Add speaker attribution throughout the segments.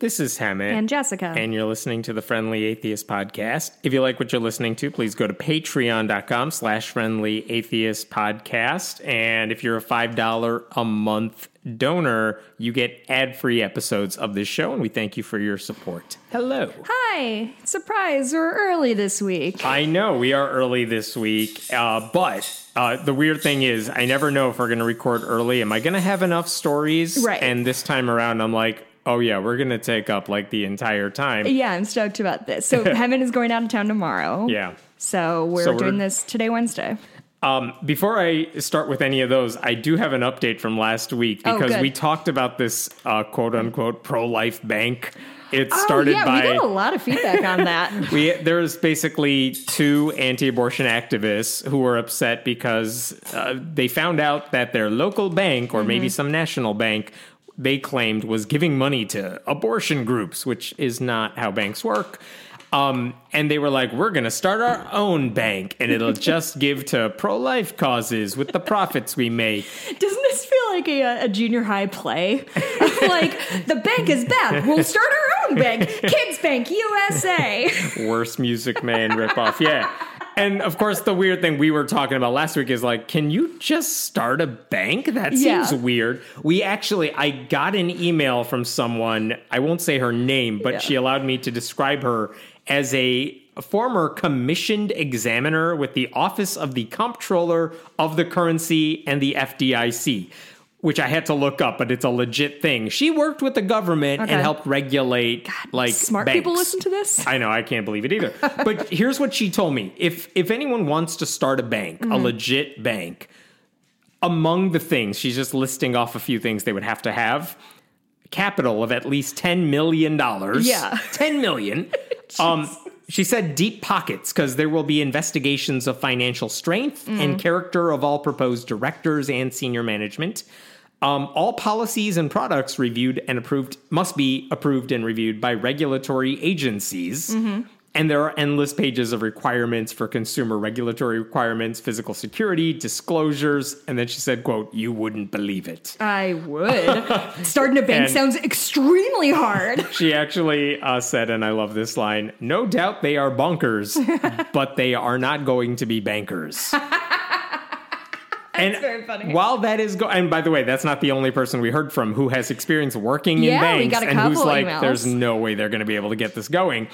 Speaker 1: This is Hemant.
Speaker 2: And Jessica.
Speaker 1: And you're listening to the Friendly Atheist Podcast. If you like what you're listening to, please go to patreon.com slash friendly atheist podcast. And if you're a $5 a month donor, you get ad-free episodes of this show, and we thank you for your support. Hello.
Speaker 2: Hi. Surprise, we're early this week.
Speaker 1: I know we are early this week, uh, but uh, the weird thing is, I never know if we're going to record early. Am I going to have enough stories?
Speaker 2: Right.
Speaker 1: And this time around, I'm like, oh yeah, we're going to take up like the entire time.
Speaker 2: Yeah, I'm stoked about this. So Hemant is going out of town tomorrow.
Speaker 1: Yeah.
Speaker 2: So we're
Speaker 1: So we're-
Speaker 2: doing this today, Wednesday.
Speaker 1: Um, before I start with any of those, I do have an update from last week
Speaker 2: Oh,
Speaker 1: because
Speaker 2: good.
Speaker 1: we talked about this uh, quote unquote pro life bank. It started
Speaker 2: oh, yeah,
Speaker 1: by
Speaker 2: we got a lot of feedback on that.
Speaker 1: we there's basically two anti-abortion activists who were upset because uh, they found out that their local bank or
Speaker 2: Mm-hmm.
Speaker 1: maybe some national bank they claimed was giving money to abortion groups, which is not how banks work. Um, and they were like, "We're going to start our own bank, and it'll just give to pro-life causes with the profits we make."
Speaker 2: Doesn't this feel like a, a junior high play? like, the bank is bad. We'll start our own bank. Kids Bank USA.
Speaker 1: worst Music Man ripoff. Yeah. And of course, the weird thing we were talking about last week is like, can you just start a bank? That seems
Speaker 2: Yeah.
Speaker 1: weird. We actually, I got an email from someone, I won't say her name, but
Speaker 2: Yeah.
Speaker 1: she allowed me to describe her as a former commissioned examiner with the Office of the Comptroller of the Currency and the FDIC. Which I had to look up, but it's a legit thing. She worked with the government
Speaker 2: Okay.
Speaker 1: and helped regulate like
Speaker 2: Smart people listen to this?
Speaker 1: I know, I can't believe it either. but here's what she told me. If if anyone wants to start a bank,
Speaker 2: Mm-hmm.
Speaker 1: a legit bank, among the things, she's just listing off a few things they would have to have. Capital of at least ten million dollars.
Speaker 2: Yeah.
Speaker 1: Ten million. um she said deep pockets because there will be investigations of financial strength
Speaker 2: Mm-hmm.
Speaker 1: and character of all proposed directors and senior management. Um, all policies and products reviewed and approved must be approved and reviewed by regulatory agencies.
Speaker 2: Mm-hmm.
Speaker 1: And there are endless pages of requirements for consumer regulatory requirements, physical security, disclosures. And then she said, quote, you wouldn't believe it.
Speaker 2: I would. Starting a bank
Speaker 1: And-
Speaker 2: sounds extremely hard.
Speaker 1: She actually uh, said, and I love this line no doubt they are bonkers, but they are not going to be bankers. And
Speaker 2: very funny.
Speaker 1: while that is going, and by the way, that's not the only person we heard from who has experience working in
Speaker 2: Yeah, we
Speaker 1: banks
Speaker 2: got a
Speaker 1: and who's like,
Speaker 2: emails.
Speaker 1: there's no way they're going to be able to get this going.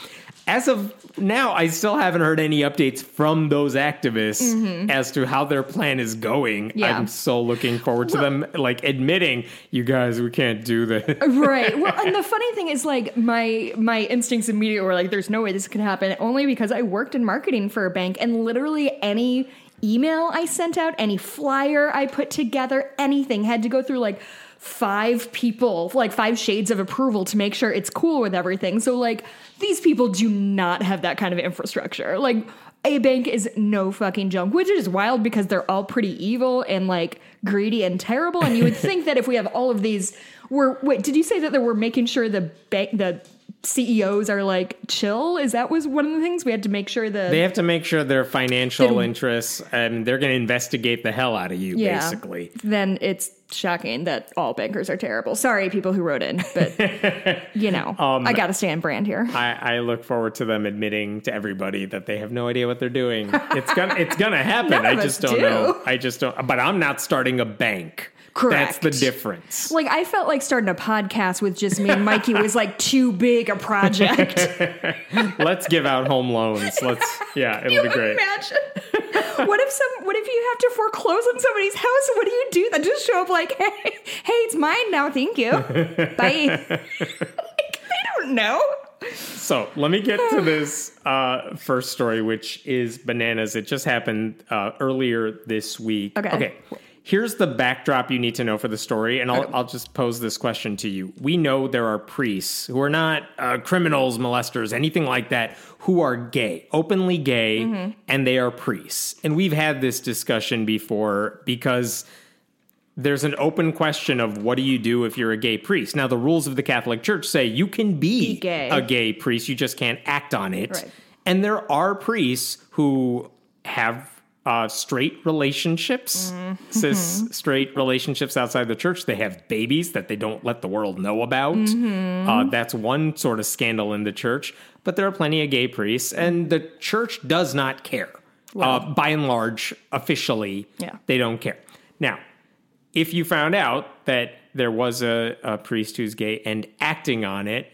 Speaker 1: As of now, I still haven't heard any updates from those activists as to how their plan is going.
Speaker 2: Mm-hmm. Yeah.
Speaker 1: I'm so looking forward to them like admitting, you guys, we can't do this.
Speaker 2: right. Well, and the funny thing is, like, my my instincts immediately were like, "There's no way this could happen." Only because I worked in marketing for a bank, and literally any email I sent out, any flyer I put together, anything had to go through like five people, like five shades of approval to make sure it's cool with everything. So, like, these people do not have that kind of infrastructure. Like. A bank is no fucking joke, which is wild because they're all pretty evil and like greedy and terrible. And you would think that if we have all of these, we're wait. Did you say that they were making sure the bank the CEOs are like chill? Is that was one of the things we had to make sure that
Speaker 1: They have to make sure their financial interests, and they're going to investigate the hell out of you,
Speaker 2: yeah.
Speaker 1: basically.
Speaker 2: Then it's shocking that all bankers are terrible. Sorry, people who wrote in, but you know,
Speaker 1: Um,
Speaker 2: I got to stand brand here.
Speaker 1: I, I look forward to them admitting to everybody that they have no idea what they're doing. It's gonna, it's gonna happen. I just don't
Speaker 2: do.
Speaker 1: know. I just don't. But I'm not starting a bank That's the difference.
Speaker 2: Like I felt like starting a podcast with just me and Mikey was like too big a project.
Speaker 1: Let's give out home loans. Let's, yeah, it'll be great.
Speaker 2: Imagine. what if some? What if you have to foreclose on somebody's house? What do you do? Then just show up like, hey, hey, it's mine now. Thank you. Bye. like, they don't know.
Speaker 1: So let me get to this uh, first story, which is bananas. It just happened uh, earlier this week.
Speaker 2: Okay.
Speaker 1: Okay. Here's the backdrop you need to know for the story, and I'll, I'll just pose this question to you. We know there are priests who are not uh, criminals, molesters, anything like that, who are gay, openly gay,
Speaker 2: Mm-hmm.
Speaker 1: and they are priests. And we've had this discussion before because there's an open question of what do you do if you're a gay priest? Now, the rules of the Catholic Church say you can be,
Speaker 2: Be gay.
Speaker 1: a gay priest, you just can't act on it.
Speaker 2: Right.
Speaker 1: And there are priests who have uh, straight relationships,
Speaker 2: Mm-hmm.
Speaker 1: cis straight relationships outside the church. They have babies that they don't let the world know about.
Speaker 2: Mm-hmm.
Speaker 1: Uh, that's one sort of scandal in the church. But there are plenty of gay priests, and the church does not care. uh, by and large, officially,
Speaker 2: Yeah.
Speaker 1: they don't care. Now, if you found out that there was a, a priest who's gay and acting on it,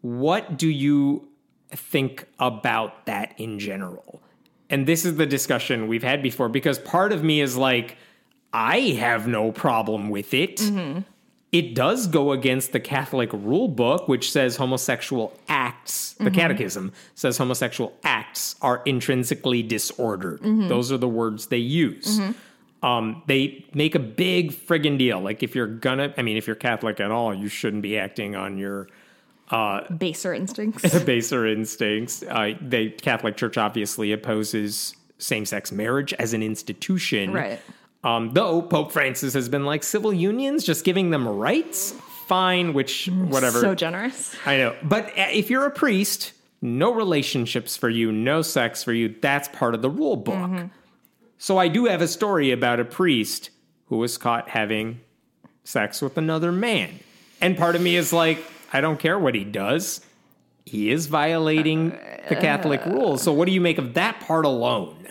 Speaker 1: what do you think about that in general? And this is the discussion we've had before because part of me is like, I have no problem with it. Mm-hmm. It does go against the Catholic rule book, which says homosexual acts, the mm-hmm. catechism says homosexual acts are intrinsically disordered. Mm-hmm. Those are the words they use. Um, they make a big friggin' deal. Like, if you're gonna, I mean, if you're Catholic at all, you shouldn't be acting on your
Speaker 2: Baser instincts.
Speaker 1: baser instincts. Uh, the Catholic Church obviously opposes same sex marriage as an institution.
Speaker 2: Right.
Speaker 1: Um, though Pope Francis has been like civil unions, just giving them rights, fine, which, whatever.
Speaker 2: So generous.
Speaker 1: I know. But uh, if you're a priest, no relationships for you, no sex for you, that's part of the rule book. So I do have a story about a priest who was caught having sex with another man. And part of me is like, I don't care what he does. He is violating the Catholic rules. So what do you make of that part alone?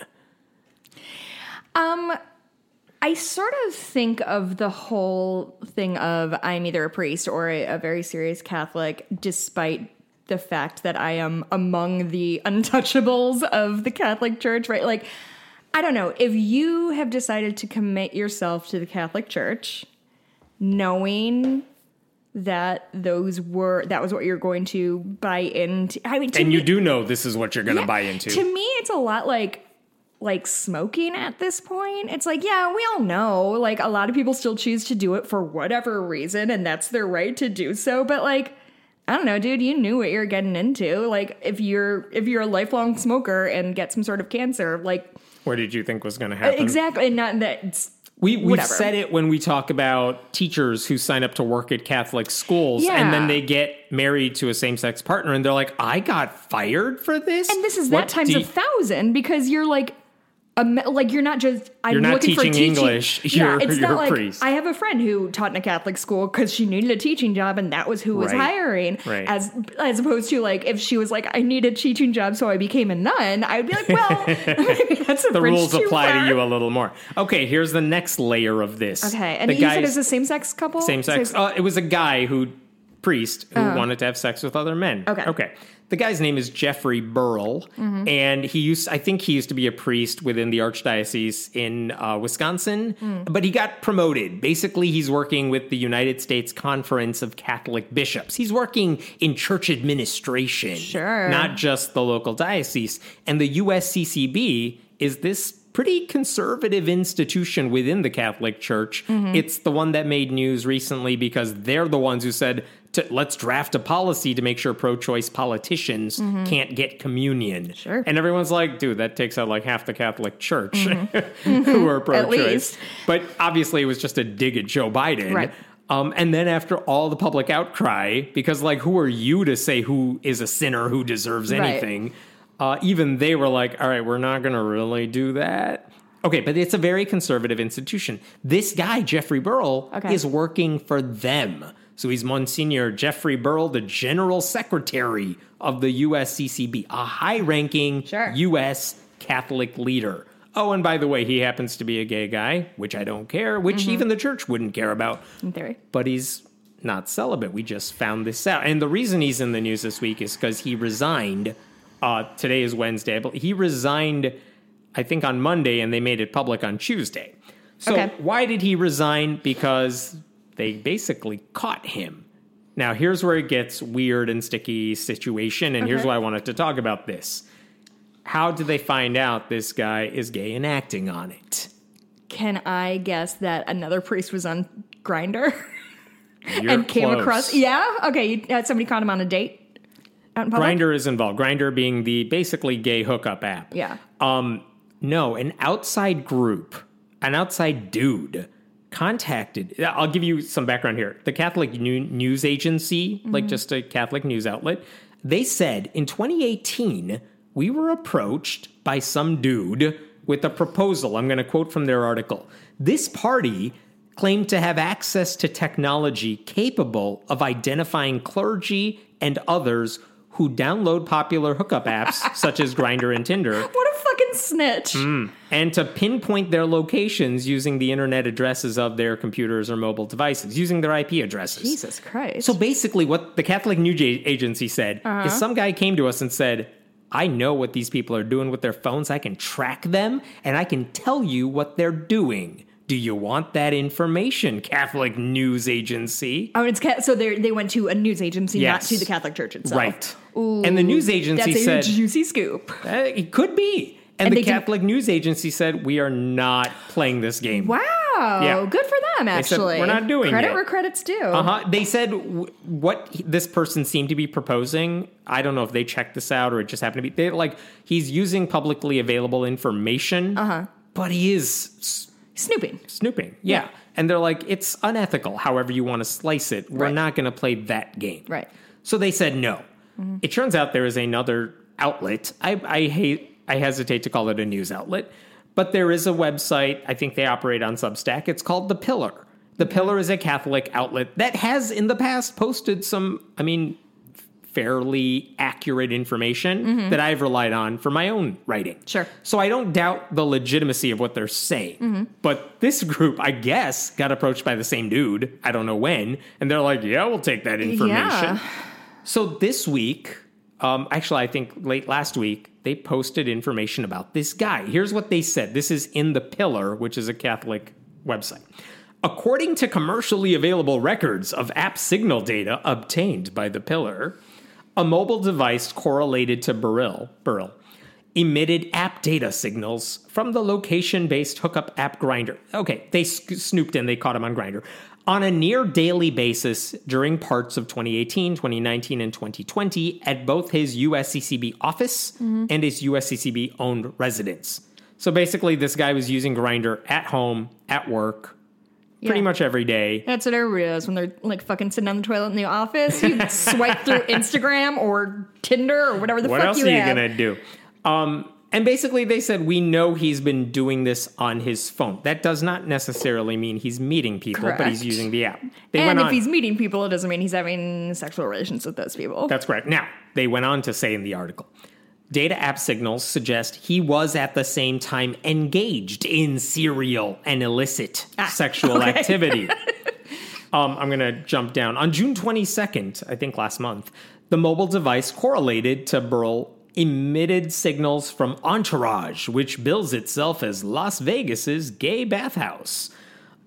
Speaker 2: Um, I sort of think of the whole thing of I'm either a priest or a, a very serious Catholic, despite the fact that I am among the untouchables of the Catholic Church, right? Like, I don't know. If you have decided to commit yourself to the Catholic Church, knowing that those were that was what you're going to buy into. I mean, to
Speaker 1: And
Speaker 2: me,
Speaker 1: you do know this is what you're going to
Speaker 2: yeah,
Speaker 1: buy into.
Speaker 2: To me, it's a lot like like smoking at this point. It's like, yeah, we all know. Like a lot of people still choose to do it for whatever reason, and that's their right to do so. But like, I don't know, dude, you knew what you're getting into. Like if you're if you're a lifelong smoker and get some sort of cancer, like
Speaker 1: what did you think was going to uh, happen?
Speaker 2: exactly, and not that
Speaker 1: We, we've
Speaker 2: Whatever.
Speaker 1: said it when we talk about teachers who sign up to work at Catholic schools and then they get married to a same sex partner and they're like, I got fired for this?
Speaker 2: and this is
Speaker 1: What
Speaker 2: that times a thousand because you're like me- like you're not just I'm
Speaker 1: You're not
Speaker 2: looking for
Speaker 1: teaching
Speaker 2: teaching
Speaker 1: English,
Speaker 2: Yeah,
Speaker 1: you're-
Speaker 2: it's
Speaker 1: you're
Speaker 2: not
Speaker 1: a
Speaker 2: like
Speaker 1: priest.
Speaker 2: I have a friend who taught in a Catholic school because she needed a teaching job and that was who was
Speaker 1: Right.
Speaker 2: hiring.
Speaker 1: Right.
Speaker 2: As as opposed to like if she was like I need a teaching job so I became a nun, I'd be like, well, that's a
Speaker 1: the rules apply
Speaker 2: far.
Speaker 1: to you a little more. Okay, here's the next layer of this.
Speaker 2: Okay, and
Speaker 1: the
Speaker 2: you said
Speaker 1: guy's-
Speaker 2: it's a same sex couple.
Speaker 1: Same sex.
Speaker 2: Same-
Speaker 1: Uh, it was a guy who, priest, who wanted to have sex with other men.
Speaker 2: Okay.
Speaker 1: Okay. The guy's name is Jeffrey Burrill, mm-hmm. and he used, I think he used to be a priest within the archdiocese in uh, Wisconsin, mm. but he got promoted. Basically, he's working with the United States Conference of Catholic Bishops. He's working in church administration,
Speaker 2: Sure.
Speaker 1: not just the local diocese. And the USCCB is this pretty conservative institution within the Catholic Church. Mm-hmm. It's the one that made news recently because they're the ones who said, to, let's draft a policy to make sure pro choice politicians can't get communion.
Speaker 2: Sure.
Speaker 1: And everyone's like, dude, that takes out like half the Catholic Church who are pro choice.
Speaker 2: least.
Speaker 1: But obviously, it was just a dig at Joe Biden.
Speaker 2: Right.
Speaker 1: Um, and then after all the public outcry, because like, who are you to say who is a sinner who deserves
Speaker 2: Right.
Speaker 1: anything? Uh, even they were like, all right, we're not going to really do that. Okay, but it's a very conservative institution. This guy, Jeffrey Burrill,
Speaker 2: Okay.
Speaker 1: is working for them. So he's Monsignor Jeffrey Burrill, the General Secretary of the USCCB, a high ranking
Speaker 2: Sure.
Speaker 1: U.S. Catholic leader. Oh, and by the way, he happens to be a gay guy, which I don't care, which even the church wouldn't care about.
Speaker 2: In theory.
Speaker 1: But he's not celibate. We just found this out. And the reason he's in the news this week is because he resigned. Uh, today is Wednesday. but He resigned, I think, on Monday, and they made it public on Tuesday. So
Speaker 2: Okay.
Speaker 1: why did he resign? Because they basically caught him. Now, here's where it gets weird and sticky situation, and here's why I wanted to talk about this. How did they find out this guy is gay and acting on it?
Speaker 2: Can I guess that another priest was on
Speaker 1: Grindr
Speaker 2: and came across? Yeah. Okay. You had somebody caught him on a date.
Speaker 1: Grindr is involved. Grindr being the basically gay hookup app.
Speaker 2: Yeah.
Speaker 1: Um, no, an outside group, an outside dude contacted. Uh, I'll give you some background here. The Catholic News Agency, like mm-hmm. just a Catholic news outlet, they said in 2018 we were approached by some dude with a proposal. I'm going to quote from their article. This party claimed to have access to technology capable of identifying clergy and others who download popular hookup apps such as Grindr and Tinder
Speaker 2: What a fucking snitch.
Speaker 1: and to pinpoint their locations using the internet addresses of their computers or mobile devices, using their IP addresses.
Speaker 2: Jesus Christ.
Speaker 1: So basically, what the Catholic News Agency said
Speaker 2: Uh-huh.
Speaker 1: is some guy came to us and said, I know what these people are doing with their phones. I can track them and I can tell you what they're doing. Do you want that information, Catholic News Agency?
Speaker 2: Oh, it's ca- so they they went to a news agency, not to the Catholic Church itself.
Speaker 1: Right. and the news agency
Speaker 2: That's a
Speaker 1: said,
Speaker 2: juicy scoop.
Speaker 1: "Uh, it could be. And,
Speaker 2: And
Speaker 1: the Catholic News Agency said, we are not playing this game.
Speaker 2: Wow.
Speaker 1: Yeah.
Speaker 2: Good for them,
Speaker 1: said,
Speaker 2: actually.
Speaker 1: "We're not doing
Speaker 2: Credit
Speaker 1: it."
Speaker 2: where credit's due.
Speaker 1: Uh-huh. They said w- what he- this person seemed to be proposing. I don't know if they checked this out or it just happened to be. They like he's using publicly available information, uh-huh. but he is
Speaker 2: Snooping.
Speaker 1: snooping. Yeah.
Speaker 2: Yeah.
Speaker 1: and they're like it's unethical. However you want to slice it, we're
Speaker 2: Right.
Speaker 1: not going to play that game.
Speaker 2: Right.
Speaker 1: So they said no. Mm-hmm. It turns out there is another outlet. I, I hate. I hesitate to call it a news outlet, but there is a website. I think they operate on Substack. It's called The Pillar. The mm-hmm. Pillar is a Catholic outlet that has in the past posted some. I mean, fairly accurate information that I've relied on for my own writing.
Speaker 2: Sure.
Speaker 1: So I don't doubt the legitimacy of what they're saying. But this group, I guess, got approached by the same dude. I don't know when. And they're like, yeah, we'll take that information.
Speaker 2: Yeah.
Speaker 1: So this week, um, actually, I think late last week, they posted information about this guy. Here's what they said. This is in The Pillar, which is a Catholic website. According to commercially available records of app signal data obtained by The Pillar, a mobile device correlated to Burrill, Burrill emitted app data signals from the location based hookup app Grindr. Okay, they snooped in, they caught him on Grindr. On a near daily basis during parts of 2018, 2019, and 2020 at both his USCCB office mm-hmm. and his USCCB owned residence. So basically, this guy was using Grindr at home, at work, pretty much every day.
Speaker 2: That's what everybody does when they're like fucking sitting on the toilet in the office. You swipe through Instagram or Tinder or whatever the
Speaker 1: what
Speaker 2: fuck
Speaker 1: else
Speaker 2: you
Speaker 1: are you
Speaker 2: have.
Speaker 1: gonna do? Um, and basically, they said we know he's been doing this on his phone. That does not necessarily mean he's meeting people, but he's using the app. They
Speaker 2: and if
Speaker 1: on.
Speaker 2: he's meeting people, it doesn't mean he's having sexual relations with those people.
Speaker 1: That's correct. Now, they went on to say in the article data app signals suggest he was at the same time engaged in serial and illicit sexual
Speaker 2: okay.
Speaker 1: activity. um, I'm going to jump down. On June 22nd, I think last month, the mobile device correlated to Burrill emitted signals from Entourage, which bills itself as Las Vegas's gay bathhouse.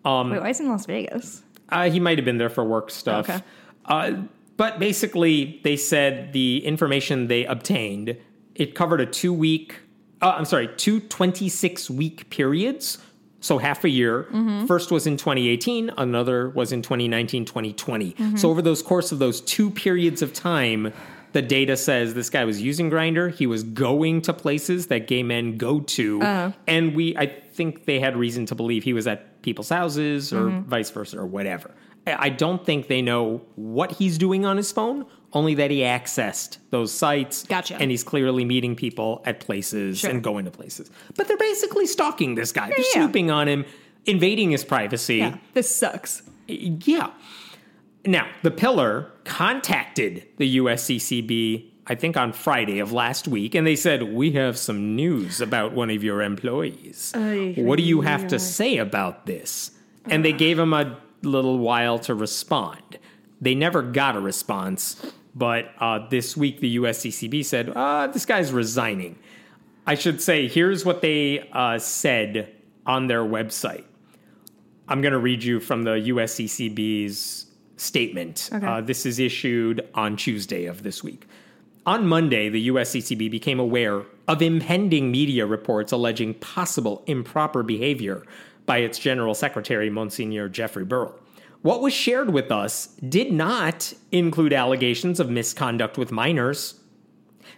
Speaker 2: Wait, why is he in Las Vegas?
Speaker 1: Uh, he might have been there for work stuff.
Speaker 2: Okay.
Speaker 1: Uh, but basically, they said the information they obtained it covered a two week. Uh, I'm sorry, two 26 week periods. So half a year. Mm-hmm. First was in 2018, another was in 2019, 2020. Mm-hmm. So over those course of those two periods of time, the data says this guy was using Grindr. He was going to places that gay men go to, uh-huh. and we I think they had reason to believe he was at people's houses or mm-hmm. vice versa or whatever. I don't think they know what he's doing on his phone, only that he accessed those sites.
Speaker 2: Gotcha.
Speaker 1: And he's clearly meeting people at places
Speaker 2: Sure.
Speaker 1: and going to places. But they're basically stalking this guy. They're
Speaker 2: yeah.
Speaker 1: snooping on him, invading his privacy.
Speaker 2: Yeah, this sucks.
Speaker 1: Yeah. Now, the pillar contacted the USCCB I think on Friday of last week, and they said, We have some news about one of your employees. what do you have to say about this? And they gave him a little while to respond. They never got a response, but uh, this week the USCCB said, uh, This guy's resigning. I should say, here's what they uh, said on their website. I'm going to read you from the USCCB's statement.
Speaker 2: Okay.
Speaker 1: Uh, this is issued on Tuesday of this week. On Monday, the USCCB became aware of impending media reports alleging possible improper behavior by its General Secretary, Monsignor Jeffrey Burrill. What was shared with us did not include allegations of misconduct with minors.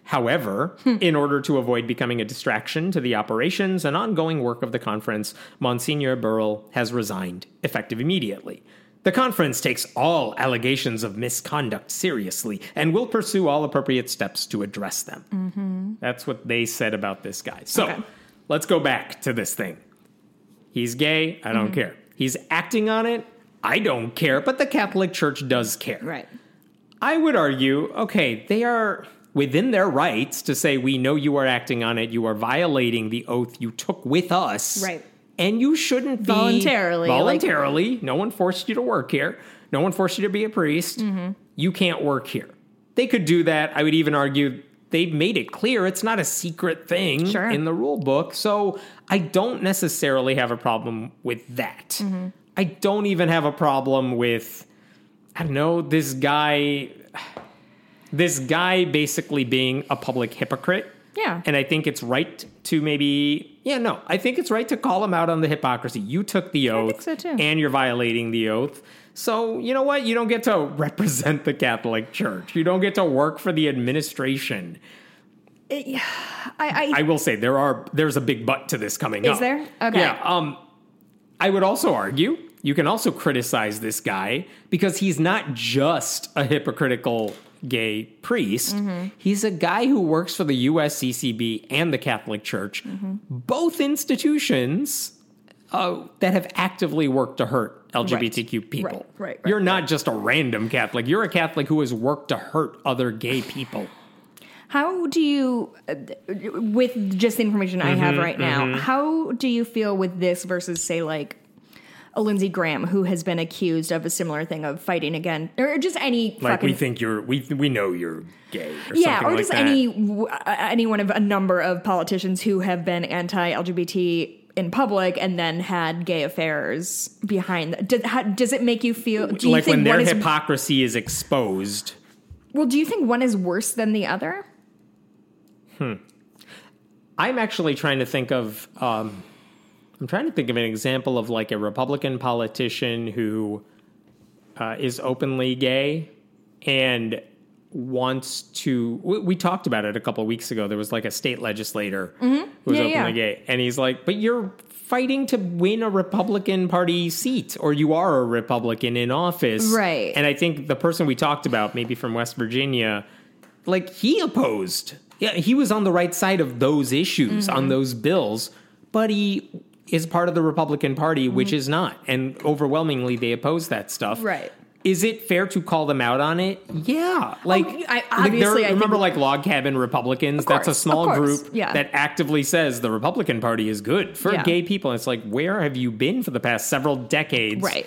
Speaker 1: However, hmm. in order to avoid becoming a distraction to the operations and ongoing work of the conference, Monsignor Burrill has resigned, effective immediately. The conference takes all allegations of misconduct seriously and will pursue all appropriate steps to address them. Mm-hmm. That's what they said about this guy. So
Speaker 2: Okay.
Speaker 1: let's go back to this thing. He's gay. I don't mm-hmm. care. He's acting on it. I don't care. But the Catholic Church does care.
Speaker 2: Right.
Speaker 1: I would argue, okay, they are within their rights to say, we know you are acting on it. You are violating the oath you took with us.
Speaker 2: Right.
Speaker 1: And you shouldn't be
Speaker 2: Voluntarily, like-
Speaker 1: Voluntarily. no one forced you to work here. No one forced you to be a priest.
Speaker 2: Mm-hmm.
Speaker 1: You can't work here. They could do that. I would even argue they've made it clear it's not a secret thing
Speaker 2: Sure.
Speaker 1: in the rule book. So I don't necessarily have a problem with that.
Speaker 2: Mm-hmm.
Speaker 1: I don't even have a problem with, I don't know, this guy, this guy basically being a public hypocrite.
Speaker 2: Yeah.
Speaker 1: And I think it's right to maybe, yeah, no, I think it's right to call him out on the hypocrisy. You took the oath
Speaker 2: think so, too.
Speaker 1: and you're violating the oath. So, you know what? You don't get to represent the Catholic Church. You don't get to work for the administration.
Speaker 2: I, I,
Speaker 1: I will say there are there's a big but to this coming
Speaker 2: Is
Speaker 1: up.
Speaker 2: Is there? Okay.
Speaker 1: Yeah. Um, I would also argue you can also criticize this guy because he's not just a hypocritical gay priest.
Speaker 2: Mm-hmm.
Speaker 1: He's a guy who works for the USCCB and the Catholic Church,
Speaker 2: Mm-hmm.
Speaker 1: both institutions uh, that have actively worked to hurt LGBTQ people.
Speaker 2: Right, right, right,
Speaker 1: You're not just a random Catholic. You're a Catholic who has worked to hurt other gay people.
Speaker 2: How do you, uh, with just the information I
Speaker 1: Mm-hmm,
Speaker 2: have right now, how do you feel with this versus, say, like a Lindsey Graham who has been accused of a similar thing of fighting again, or just any
Speaker 1: Like we think you're, we we know you're gay, or
Speaker 2: yeah,
Speaker 1: something
Speaker 2: or
Speaker 1: like
Speaker 2: just
Speaker 1: that.
Speaker 2: any any one of a number of politicians who have been anti-LGBT in public and then had gay affairs behind. th- Does, how, does it make you feel? Do you
Speaker 1: like
Speaker 2: think
Speaker 1: when their
Speaker 2: is
Speaker 1: hypocrisy is exposed.
Speaker 2: well? Do you think one is worse than the other? Hmm.
Speaker 1: I'm actually trying to think of. Um, I'm trying to think of an example of like a Republican politician who uh, is openly gay and wants to. We, we talked about it a couple of weeks ago. There was like a state legislator who was
Speaker 2: Mm-hmm. Yeah,
Speaker 1: openly
Speaker 2: yeah.
Speaker 1: gay, and he's like, "But you're." Fighting to win a Republican Party seat, or you are a Republican in office.
Speaker 2: Right.
Speaker 1: And I think the person we talked about, maybe from West Virginia, like he opposed. Yeah, he was on the right side of those issues,
Speaker 2: Mm-hmm.
Speaker 1: on those bills, but he is part of the Republican Party, which is not. And overwhelmingly, they oppose that stuff.
Speaker 2: Mm-hmm. Right.
Speaker 1: Is it fair to call them out on it? Yeah. Like,
Speaker 2: I- obviously, think-
Speaker 1: remember, like log cabin Republicans. That's a small group
Speaker 2: yeah.
Speaker 1: that actively says the Republican Party is good for
Speaker 2: Yeah.
Speaker 1: gay people. It's like, where have you been for the past several decades?
Speaker 2: Right.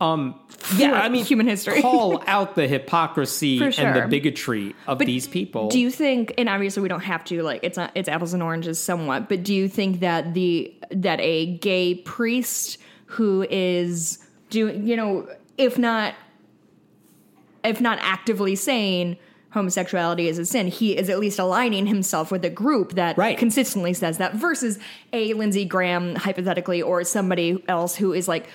Speaker 1: Um, yeah, I mean,
Speaker 2: Human history.
Speaker 1: call out the hypocrisy
Speaker 2: For
Speaker 1: and the bigotry of these people.
Speaker 2: Do you think, and obviously we don't have to, like it's not, it's apples and oranges somewhat, but do you think that the that a gay priest who is doing, you know, if not if not actively saying homosexuality is a sin, he is at least aligning himself with a group that
Speaker 1: Right.
Speaker 2: consistently says that versus a Lindsey Graham hypothetically or somebody else who is like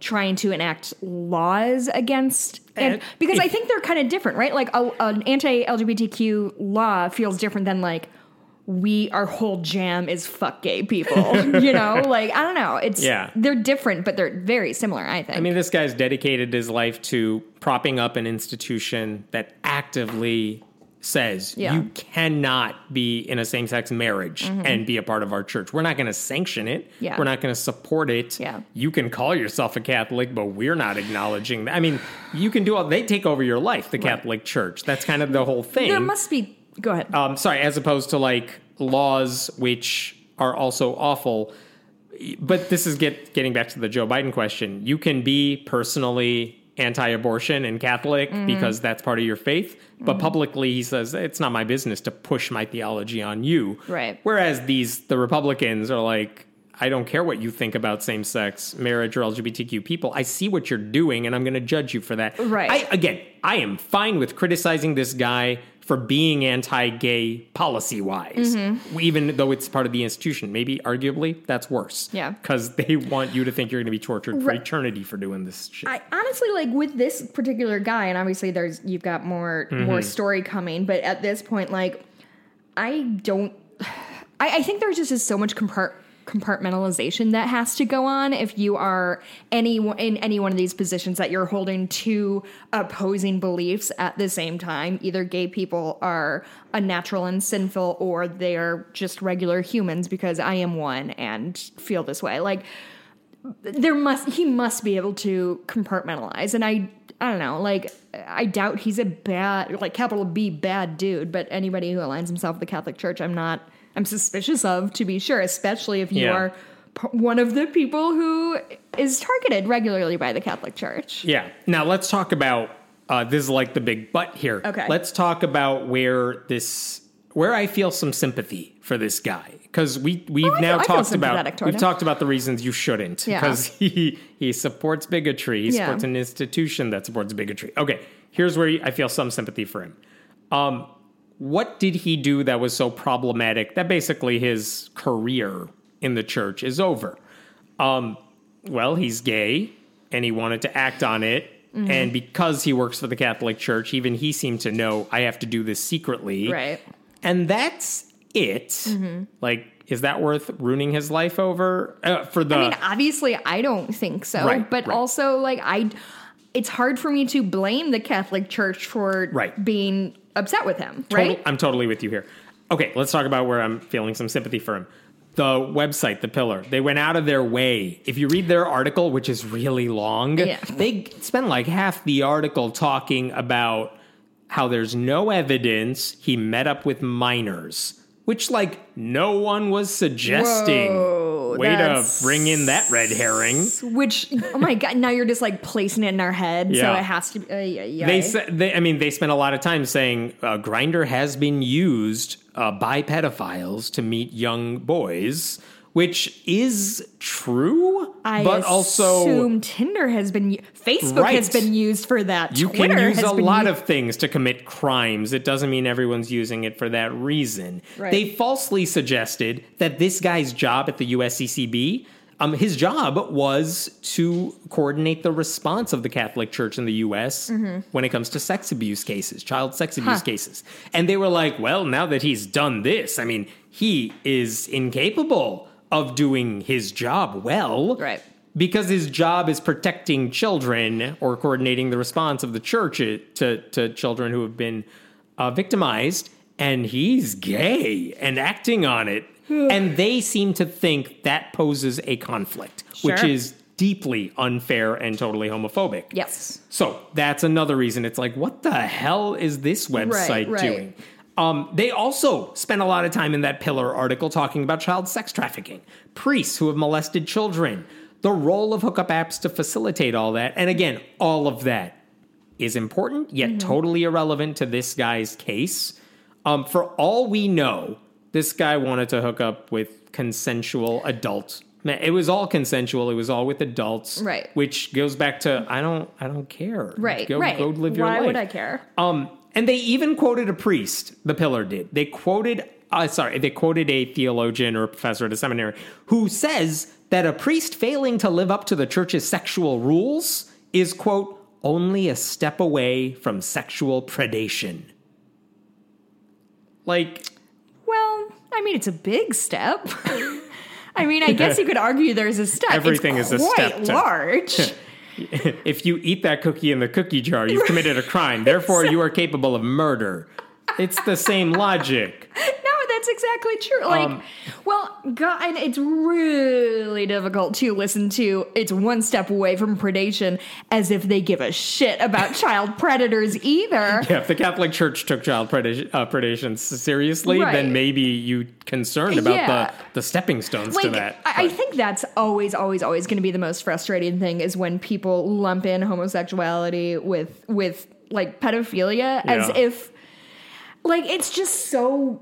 Speaker 2: trying to enact laws against and
Speaker 1: And
Speaker 2: because I think they're kind of different, right? Like a, an anti-LGBTQ law feels different than like we our whole jam is fuck gay people, you know? Like I don't know. It's
Speaker 1: Yeah.
Speaker 2: they're different but they're very similar, I think.
Speaker 1: I mean, this guy's dedicated his life to propping up an institution that actively says
Speaker 2: Yeah.
Speaker 1: you cannot be in a same sex marriage and be a part of our church. We're not going to sanction it.
Speaker 2: Mm-hmm. Yeah.
Speaker 1: We're not going to support it.
Speaker 2: Yeah.
Speaker 1: You can call yourself a Catholic, but we're not acknowledging that. I mean, you can do all, they take over your life, the Catholic Church. That's kind of the whole thing.
Speaker 2: there must be Go ahead.
Speaker 1: um, sorry, as opposed to like laws which are also awful. But this is get getting back to the Joe Biden question. You can be personally anti-abortion and Catholic
Speaker 2: Mm-hmm.
Speaker 1: because that's part of your faith, but publicly he says it's not my business to push my theology on you.
Speaker 2: Right.
Speaker 1: Whereas these the Republicans are like I don't care what you think about same-sex marriage or LGBTQ people. I see what you're doing and I'm going to judge you for that.
Speaker 2: Right.
Speaker 1: I, again, I am fine with criticizing this guy for being anti-gay policy-wise,
Speaker 2: Mm-hmm.
Speaker 1: even though it's part of the institution. Maybe, arguably, that's worse.
Speaker 2: Yeah.
Speaker 1: because they want you to think you're going to be tortured for eternity for doing this shit.
Speaker 2: I honestly like with this particular guy, and obviously there's you've got more more story coming, but at this point, like I don't. I, I think there just is so much compart- compartmentalization that has to go on if you are any in any one of these positions that you're holding two opposing beliefs at the same time. Either gay people are unnatural and sinful, or they're just regular humans because I am one and feel this way. Like there must he must be able to compartmentalize and i i don't know like i doubt he's a bad like capital b bad dude but anybody who aligns himself with the catholic church i'm not i'm suspicious of to be sure especially if you
Speaker 1: Yeah.
Speaker 2: are p- one of the people who is targeted regularly by the catholic church
Speaker 1: Yeah. Now let's talk about uh, this is like the big but here.
Speaker 2: Okay.
Speaker 1: Let's talk about where this where I feel some sympathy for this guy because we we've
Speaker 2: Oh,
Speaker 1: now
Speaker 2: feel-
Speaker 1: talked about we've
Speaker 2: him.
Speaker 1: talked about the reasons you shouldn't
Speaker 2: Yeah.
Speaker 1: because he he supports bigotry. He
Speaker 2: Yeah.
Speaker 1: supports an institution that supports bigotry. Okay. Here's where I feel some sympathy for him. Um, what did he do that was so problematic that basically his career in the church is over? Um, well, he's gay and he wanted to act on it.
Speaker 2: Mm-hmm.
Speaker 1: And because he works for the Catholic Church, even he seemed to know I have to do this secretly.
Speaker 2: right
Speaker 1: And that's it. Like, is that worth ruining his life over? Uh, for the.
Speaker 2: i mean obviously i don't think so
Speaker 1: Right,
Speaker 2: but
Speaker 1: right.
Speaker 2: also like i it's hard for me to blame the catholic church for
Speaker 1: Right.
Speaker 2: being upset with him
Speaker 1: Total-
Speaker 2: right
Speaker 1: I'm totally with you here. Okay, let's talk about where I'm feeling some sympathy for him. The website, The Pillar, they went out of their way. If you read their article, which is really long,
Speaker 2: Yeah.
Speaker 1: they spend like half the article talking about how there's no evidence he met up with minors, which like no one was suggesting.
Speaker 2: Whoa,
Speaker 1: Way to bring in that red herring.
Speaker 2: Which, oh my god! Now you're just like placing it in our head, so it has to. be. Uh, yeah, yeah.
Speaker 1: They said, they, I mean, they spent a lot of time saying uh, Grindr has been used uh, by pedophiles to meet young boys, which is true,
Speaker 2: I
Speaker 1: but also
Speaker 2: assume Tinder has been, Facebook
Speaker 1: Right.
Speaker 2: has been used for that.
Speaker 1: you
Speaker 2: Twitter
Speaker 1: can use a lot
Speaker 2: u-
Speaker 1: of things to commit crimes. It doesn't mean everyone's using it for that reason.
Speaker 2: Right.
Speaker 1: They falsely suggested that this guy's job at the USCCB. Um, his job was to coordinate the response of the Catholic Church in the U.S.
Speaker 2: Mm-hmm.
Speaker 1: when it comes to sex abuse cases, child sex abuse cases. And they were like, well, now that he's done this, I mean, he is incapable of doing his job well.
Speaker 2: Right.
Speaker 1: Because his job is protecting children or coordinating the response of the church to, to children who have been uh, victimized. And he's gay and acting on it. and they seem to think that poses a conflict, which is deeply unfair and totally homophobic.
Speaker 2: Yes.
Speaker 1: So that's another reason it's like, what the hell is this website
Speaker 2: right.
Speaker 1: doing? Um, they also spent a lot of time in that Pillar article talking about child sex trafficking, priests who have molested children, the role of hookup apps to facilitate all that. And again, all of that is important, yet totally irrelevant to this guy's case. Um, for all we know, this guy wanted to hook up with consensual adults. It was all consensual. It was all with adults,
Speaker 2: Right.
Speaker 1: Which goes back to I don't, I don't care.
Speaker 2: Right.
Speaker 1: Go,
Speaker 2: right.
Speaker 1: go live your
Speaker 2: Why
Speaker 1: life.
Speaker 2: would I care?
Speaker 1: Um, and they even quoted a priest. The Pillar did. They quoted, uh, sorry, they quoted a theologian or a professor at a seminary who says that a priest failing to live up to the church's sexual rules is quote only a step away from sexual predation. Like,
Speaker 2: Well, I mean, it's a big step. I mean, I guess you could argue there's a step.
Speaker 1: Everything
Speaker 2: it's
Speaker 1: is a
Speaker 2: quite
Speaker 1: step to-
Speaker 2: large.
Speaker 1: if you eat that cookie in the cookie jar, you've committed a crime. Therefore, you are capable of murder. It's the same logic.
Speaker 2: no, that's exactly true. Like,
Speaker 1: Um,
Speaker 2: well, God, and it's really difficult to listen to. It's one step away from predation, as if they give a shit about child predators either.
Speaker 1: Yeah, if the Catholic Church took child predation, uh, predation seriously,
Speaker 2: Right.
Speaker 1: then maybe you concerned about
Speaker 2: Yeah.
Speaker 1: the, the stepping stones to that.
Speaker 2: I, I think that's always, always, always going to be the most frustrating thing is when people lump in homosexuality with with like pedophilia as if like it's just so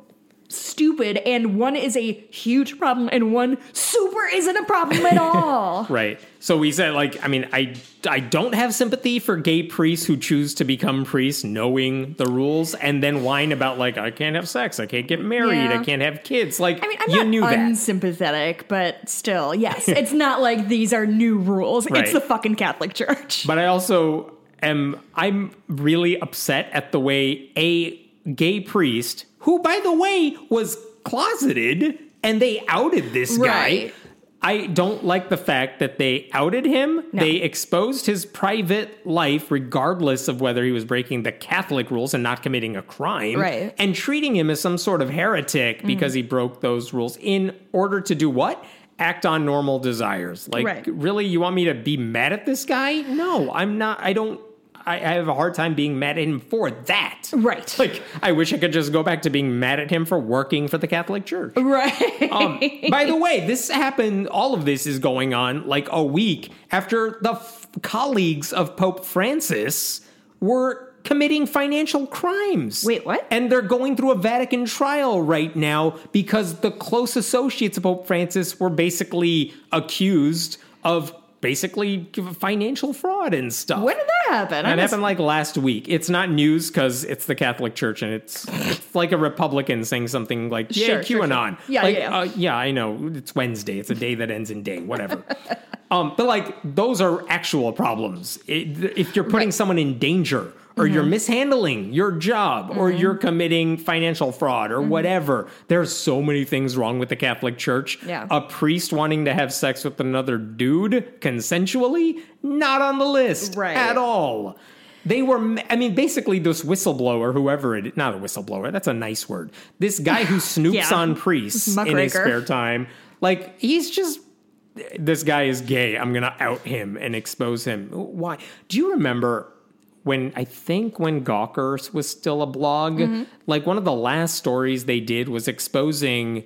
Speaker 2: stupid and one is a huge problem and one super isn't a problem at all.
Speaker 1: Right. So we said, like, I mean, I I don't have sympathy for gay priests who choose to become priests knowing the rules and then whine about like I can't have sex, I can't get married,
Speaker 2: Yeah.
Speaker 1: I can't have kids. Like,
Speaker 2: I mean, I'm
Speaker 1: you
Speaker 2: not
Speaker 1: knew that.
Speaker 2: unsympathetic, but still, yes, it's not like these are new rules.
Speaker 1: Right.
Speaker 2: It's the fucking Catholic Church.
Speaker 1: But I also am I'm really upset at the way a gay priest, who by the way was closeted and they outed this guy. I don't like the fact that they outed him. They exposed his private life, regardless of whether he was breaking the Catholic rules and not committing a crime,
Speaker 2: Right.
Speaker 1: and treating him as some sort of heretic mm. because he broke those rules in order to do what? Act on normal desires. Like,
Speaker 2: Right.
Speaker 1: really, you want me to be mad at this guy? No, I'm not. I don't. I, I have a hard time being mad at him for that.
Speaker 2: Right.
Speaker 1: Like, I wish I could just go back to being mad at him for working for the Catholic Church.
Speaker 2: right.
Speaker 1: Um, by the way, this happened, all of this is going on like a week after the f- colleagues of Pope Francis were committing financial crimes.
Speaker 2: Wait, what?
Speaker 1: And they're going through a Vatican trial right now because the close associates of Pope Francis were basically accused of basically financial fraud and stuff.
Speaker 2: when did that happen?
Speaker 1: That happened like last week. It's not news because it's the Catholic Church and it's, it's like a Republican saying something like, "Yeah,
Speaker 2: Sure, sure,
Speaker 1: QAnon."
Speaker 2: sure. Yeah,
Speaker 1: like,
Speaker 2: yeah, yeah.
Speaker 1: Uh, yeah, I know. It's Wednesday. It's a day that ends in day. Whatever. um, but like those are actual problems. It, if you're putting
Speaker 2: Right.
Speaker 1: Someone in danger, or you're mm-hmm. mishandling your job, or mm-hmm. you're committing financial fraud, or mm-hmm. whatever, there's so many things wrong with the Catholic Church.
Speaker 2: Yeah.
Speaker 1: A priest wanting to have sex with another dude consensually, not on the list
Speaker 2: Right.
Speaker 1: at all. They were, I mean, basically, this whistleblower, whoever it, not a whistleblower, that's a nice word. This guy who snoops
Speaker 2: Yeah.
Speaker 1: on priests in his spare time, like he's just. This guy is gay. I'm gonna out him and expose him. Why? Do you remember when I think when Gawker was still a blog?
Speaker 2: Mm-hmm.
Speaker 1: Like one of the last stories they did was exposing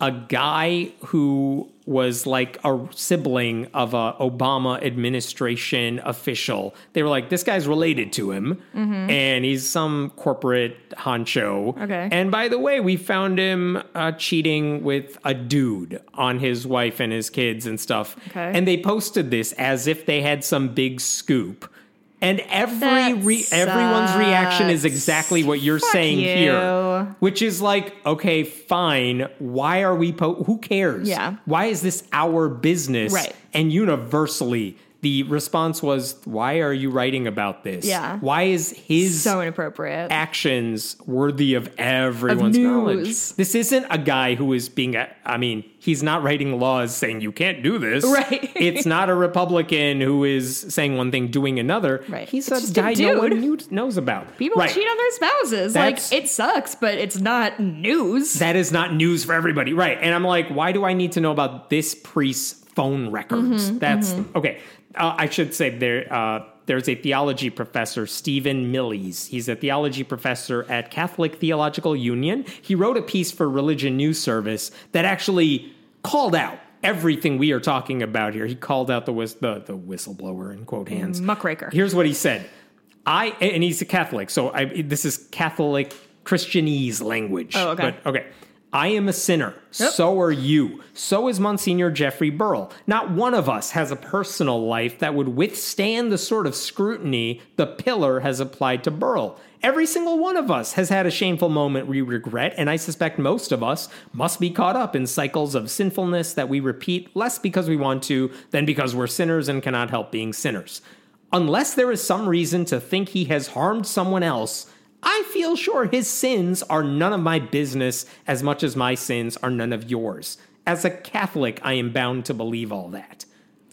Speaker 1: a guy who was like a sibling of a Obama administration official. They were like, this guy's related to him, and he's some corporate honcho.
Speaker 2: Mm-hmm. Okay.
Speaker 1: And by the way, we found him uh, cheating with a dude on his wife and his kids and stuff.
Speaker 2: Okay.
Speaker 1: And they posted this as if they had some big scoop. And every re- everyone's reaction is exactly what you're
Speaker 2: Fuck
Speaker 1: saying
Speaker 2: you.
Speaker 1: here, which is like, okay, fine. Why are we? Po- who cares?
Speaker 2: Yeah.
Speaker 1: Why is this our business?
Speaker 2: Right.
Speaker 1: And universally, the response was, "Why are you writing about this?
Speaker 2: Yeah.
Speaker 1: Why is his
Speaker 2: so inappropriate.
Speaker 1: actions worthy of everyone's
Speaker 2: news.
Speaker 1: knowledge. This isn't a guy who is being, a, I mean, he's not writing laws saying you can't do this.
Speaker 2: Right.
Speaker 1: it's not a Republican who is saying one thing, doing another.
Speaker 2: Right.
Speaker 1: He's
Speaker 2: It's
Speaker 1: a
Speaker 2: just a
Speaker 1: guy no one knew, knows about.
Speaker 2: People
Speaker 1: right.
Speaker 2: cheat on their spouses.
Speaker 1: That's-
Speaker 2: like it sucks, but it's not news.
Speaker 1: That is not news for everybody. Right. And I'm like, why do I need to know about this priest's phone records?
Speaker 2: Mm-hmm,
Speaker 1: That's okay. Uh, I should say there. Uh, there's a theology professor, Steven Millies. He's a theology professor at Catholic Theological Union. He wrote a piece for Religion News Service that actually called out everything we are talking about here. He called out the whis- the, the whistleblower in quote hands.
Speaker 2: Muckraker.
Speaker 1: Here's what he said. I and he's a Catholic, so I, this is Catholic Christianese language.
Speaker 2: Oh, okay.
Speaker 1: But okay. I am a sinner. So are you. So is Monsignor Jeffrey Burrill. Not one of us has a personal life that would withstand the sort of scrutiny the pillar has applied to Burrill. Every single one of us has had a shameful moment we regret, and I suspect most of us must be caught up in cycles of sinfulness that we repeat less because we want to than because we're sinners and cannot help being sinners. Unless there is some reason to think he has harmed someone else, I feel sure his sins are none of my business as much as my sins are none of yours. As a Catholic, I am bound to believe all that.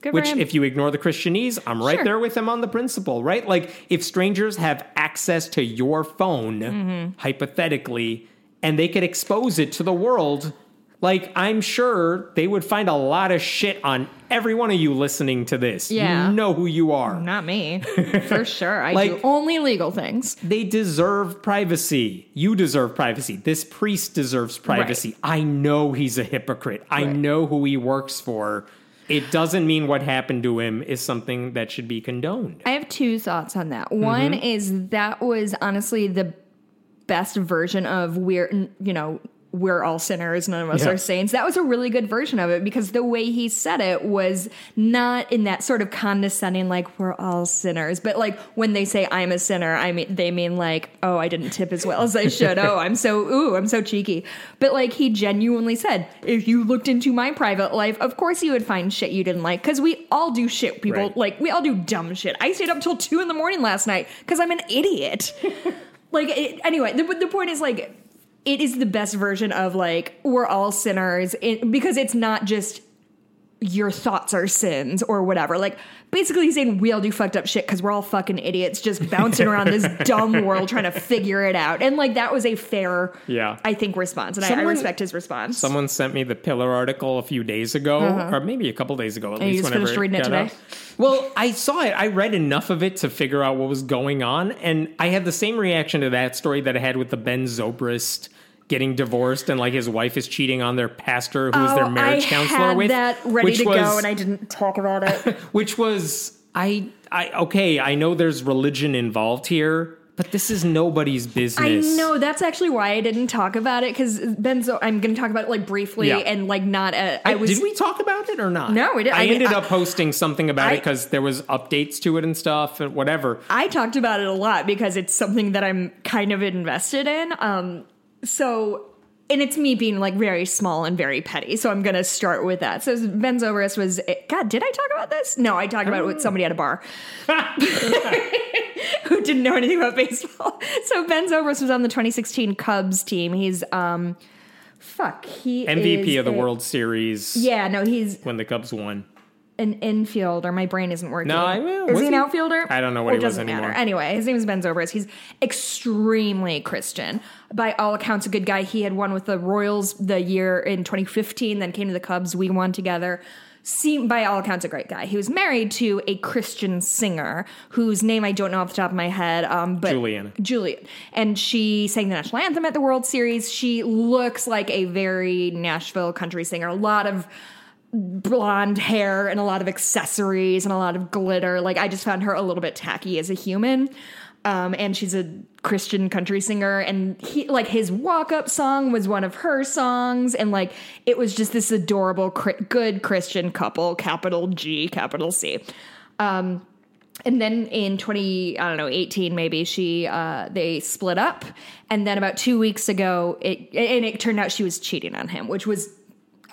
Speaker 2: Good
Speaker 1: Which, if you ignore the Christianese, I'm right
Speaker 2: Sure.
Speaker 1: there with him on the principle, right? Like, if strangers have access to your phone,
Speaker 2: Mm-hmm.
Speaker 1: hypothetically, and they could expose it to the world, like I'm sure they would find a lot of shit on every one of you listening to this.
Speaker 2: Yeah.
Speaker 1: You know who you are.
Speaker 2: Not me, for sure. I
Speaker 1: Like-
Speaker 2: do only legal things.
Speaker 1: They deserve privacy. You deserve privacy. This priest deserves privacy. I know he's a hypocrite. I know who he works for. It doesn't mean what happened to him is something that should be condoned.
Speaker 2: I have two thoughts on that. One
Speaker 1: Mm-hmm.
Speaker 2: is that was honestly the best version of we're you know we're all sinners none of us
Speaker 1: Yeah.
Speaker 2: are saints. That was a really good version of it because the way he said it was not in that sort of condescending like we're all sinners. But like when they say i'm a sinner i mean they mean like oh i didn't tip as well as i should. Oh i'm so ooh i'm so cheeky. But like he genuinely said if you looked into my private life of course you would find shit you didn't like because we all do shit people.
Speaker 1: Right.
Speaker 2: like we all do dumb shit. I stayed up till two in the morning last night because i'm an idiot. Like it, anyway the, the point is like it is the best version of like we're all sinners in, because it's not just your thoughts are sins or whatever like basically he's saying we all do fucked up shit because we're all fucking idiots just bouncing around this dumb world trying to figure it out and like that was a fair
Speaker 1: Yeah.
Speaker 2: i think response and I, I respect his response
Speaker 1: Someone sent me the Pillar article a few days ago, or maybe a couple days ago at
Speaker 2: Uh-huh. And you
Speaker 1: least.
Speaker 2: just
Speaker 1: whenever
Speaker 2: finished reading it
Speaker 1: got
Speaker 2: today?
Speaker 1: out. Well, I saw it. I read enough of it to figure out what was going on, and I had the same reaction to that story that I had with the Ben Zobrist getting divorced and like his wife is cheating on their pastor who's their marriage
Speaker 2: Oh, I
Speaker 1: counselor
Speaker 2: had
Speaker 1: with
Speaker 2: that ready to
Speaker 1: was,
Speaker 2: go and i didn't talk about it
Speaker 1: which was I I okay I know there's religion involved here but this is nobody's business.
Speaker 2: I know that's actually why I didn't talk about it because Benzo. I'm going to talk about it like briefly
Speaker 1: Yeah.
Speaker 2: and like not. A, I was.
Speaker 1: did we talk about it or not?
Speaker 2: No, we didn't.
Speaker 1: I,
Speaker 2: I mean,
Speaker 1: ended
Speaker 2: I-
Speaker 1: up posting something about it because there was updates to it and stuff and whatever.
Speaker 2: I talked about it a lot because it's something that I'm kind of invested in. Um, so, and it's me being like very small and very petty. So I'm gonna start with that. So Ben Zobrist was. God, did I talk about this? No, I talked about it with somebody at a bar who didn't know anything about baseball. So Ben Zobrist was on the 2016 Cubs team. He's um, fuck. He
Speaker 1: MVP of the
Speaker 2: a-
Speaker 1: World Series
Speaker 2: Yeah, no, he's
Speaker 1: when the Cubs won.
Speaker 2: An infielder. My brain isn't working.
Speaker 1: No, I- well,
Speaker 2: is
Speaker 1: was
Speaker 2: he an outfielder?
Speaker 1: I don't know what
Speaker 2: Or
Speaker 1: he was
Speaker 2: doesn't matter.
Speaker 1: anymore.
Speaker 2: Anyway, his name is Ben Zobrist. He's extremely Christian. By all accounts, a good guy. He had won with the Royals the year in 2015, then came to the Cubs. We won together. Seemed by all accounts a great guy. He was married to a Christian singer whose name I don't know off the top of my head. Um, but
Speaker 1: Juliana.
Speaker 2: Juliet, and she sang the national anthem at the World Series. She looks like a very Nashville country singer. A lot of blonde hair and a lot of accessories and a lot of glitter. Like I just found her a little bit tacky as a human. Um, and she's a Christian country singer, and he like his walk up song was one of her songs, and like it was just this adorable, good Christian couple, capital G, capital C. Um, and then in 20 i don't know 18 maybe she uh they split up and then about two weeks ago it and it turned out she was cheating on him which was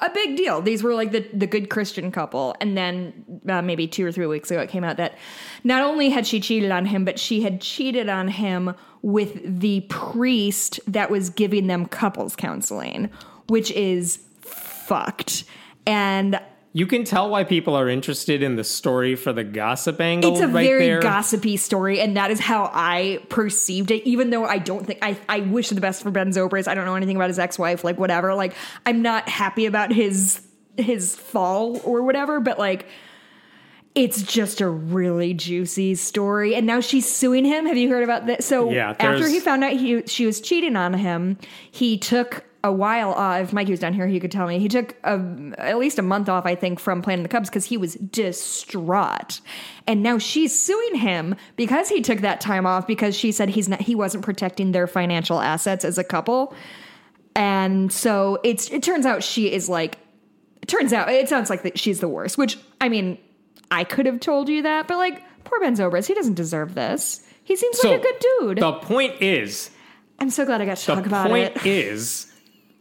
Speaker 2: a big deal. These were like the the good christian couple. And then uh, maybe two or three weeks ago it came out that not only had she cheated on him but she had cheated on him with the priest that was giving them couples counseling which is fucked. And
Speaker 1: You can tell why people are interested in the story for the gossip angle.
Speaker 2: it's a
Speaker 1: right
Speaker 2: very
Speaker 1: there.
Speaker 2: gossipy story, and that is how I perceived it. Even though I don't think I, I wish the best for Ben Zobrist. I don't know anything about his ex-wife, like whatever. Like I'm not happy about his his fall or whatever, but like it's just a really juicy story. And now she's suing him. Have you heard about that? So
Speaker 1: Yeah,
Speaker 2: after he found out he she was cheating on him, he took a while off. If Mikey was down here, he could tell me. He took a, at least a month off, I think, from playing the Cubs because he was distraught. And now she's suing him because he took that time off because she said he's not he wasn't protecting their financial assets as a couple. And so it's it turns out she is like it turns out it sounds like that she's the worst, which I mean, I could have told you that, but like poor Ben Zobrist, he doesn't deserve this. He seems
Speaker 1: So
Speaker 2: like a good dude.
Speaker 1: The point is,
Speaker 2: I'm so glad I got to talk about
Speaker 1: point
Speaker 2: it.
Speaker 1: is,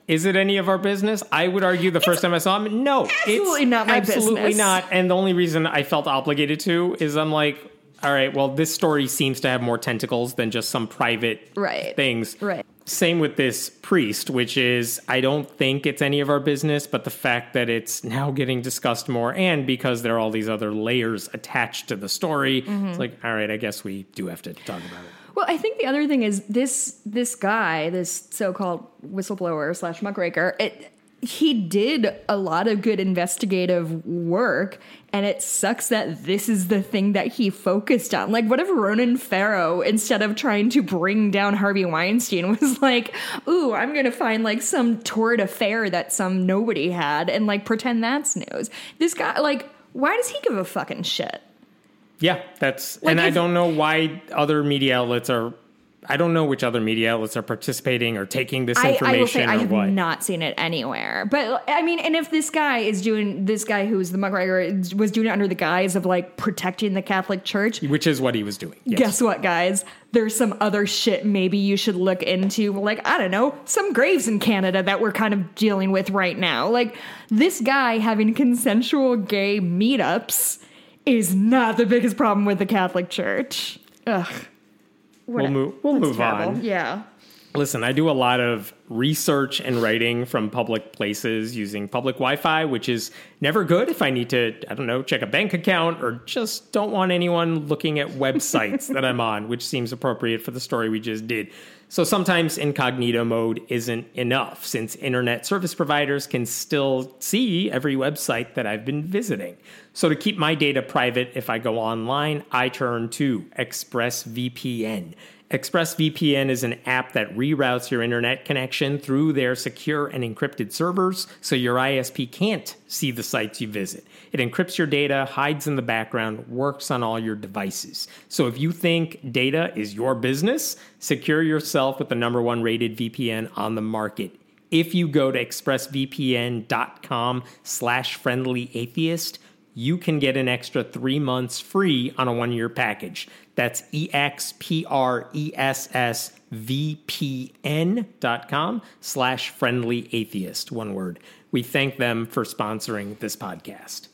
Speaker 1: is it any of our business? I would argue the first time I saw him, no,
Speaker 2: absolutely
Speaker 1: it's
Speaker 2: not my
Speaker 1: absolutely
Speaker 2: business.
Speaker 1: not. And the only reason I felt obligated to is I'm like, all right, well, this story seems to have more tentacles than just some private
Speaker 2: Right.
Speaker 1: things.
Speaker 2: Right.
Speaker 1: Same with this priest, which is I don't think it's any of our business, but the fact that it's now getting discussed more, and because there are all these other layers attached to the story,
Speaker 2: Mm-hmm.
Speaker 1: it's like, all right, I guess we do have to talk about it.
Speaker 2: Well, I think the other thing is this this guy, this so-called whistleblower slash muckraker, it he did a lot of good investigative work, and it sucks that this is the thing that he focused on. Like, what if Ronan Farrow, instead of trying to bring down Harvey Weinstein, was like, "Ooh, I'm gonna find like some torrid affair that some nobody had, and like pretend that's news." This guy, like, why does he give a fucking shit?
Speaker 1: Yeah, that's
Speaker 2: Like
Speaker 1: and I don't know why other media outlets are. I don't know which other media outlets are participating or taking this
Speaker 2: I,
Speaker 1: information
Speaker 2: I will say I
Speaker 1: or
Speaker 2: have
Speaker 1: what.
Speaker 2: not seen it anywhere. But I mean, and if this guy is doing this guy who's the muckraker was doing it under the guise of like protecting the Catholic Church,
Speaker 1: which is what he was doing. Yes.
Speaker 2: guess what, guys? There's some other shit maybe you should look into. Like I don't know, some graves in Canada that we're kind of dealing with right now. Like this guy having consensual gay meetups is not the biggest problem with the Catholic Church. Ugh.
Speaker 1: We'll move. We'll move
Speaker 2: terrible.
Speaker 1: on.
Speaker 2: Yeah.
Speaker 1: Listen, I do a lot of research and writing from public places using public Wi Fi, which is never good if I need to, I don't know, check a bank account or just don't want anyone looking at websites that I'm on, which seems appropriate for the story we just did. So sometimes incognito mode isn't enough since internet service providers can still see every website that I've been visiting. So to keep my data private if I go online, I turn to ExpressVPN. ExpressVPN is an app that reroutes your internet connection through their secure and encrypted servers so your ISP can't see the sites you visit. It encrypts your data, hides in the background, works on all your devices. So if you think data is your business, secure yourself with the number one rated VPN on the market. If you go to expressvpn.com slash friendly atheist, you can get an extra three months free on a one year package. That's E X P R E S S V P N dot com slash friendly atheist. One word. We thank them for sponsoring this podcast.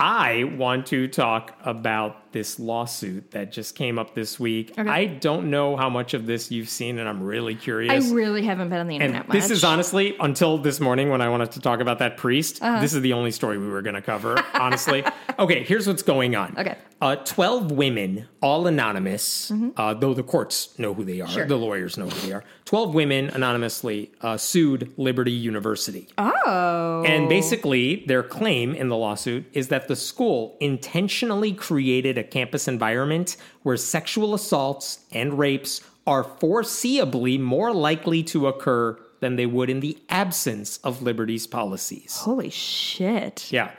Speaker 1: I want to talk about this lawsuit that just came up this week.
Speaker 2: Okay.
Speaker 1: I don't know how much of this you've seen, and I'm really curious.
Speaker 2: I really haven't been on the
Speaker 1: And
Speaker 2: internet much.
Speaker 1: this is honestly, until this morning when I wanted to talk about that priest, this is the only story we were going to cover, honestly. okay, here's what's going on.
Speaker 2: Okay.
Speaker 1: Uh, 12 women, all anonymous, uh, though the courts know who they are,
Speaker 2: Sure.
Speaker 1: the lawyers know who they are. 12 women anonymously uh, sued Liberty University.
Speaker 2: Oh.
Speaker 1: And basically, their claim in the lawsuit is that the school intentionally created a campus environment where sexual assaults and rapes are foreseeably more likely to occur than they would in the absence of Liberty's policies.
Speaker 2: Holy shit.
Speaker 1: Yeah.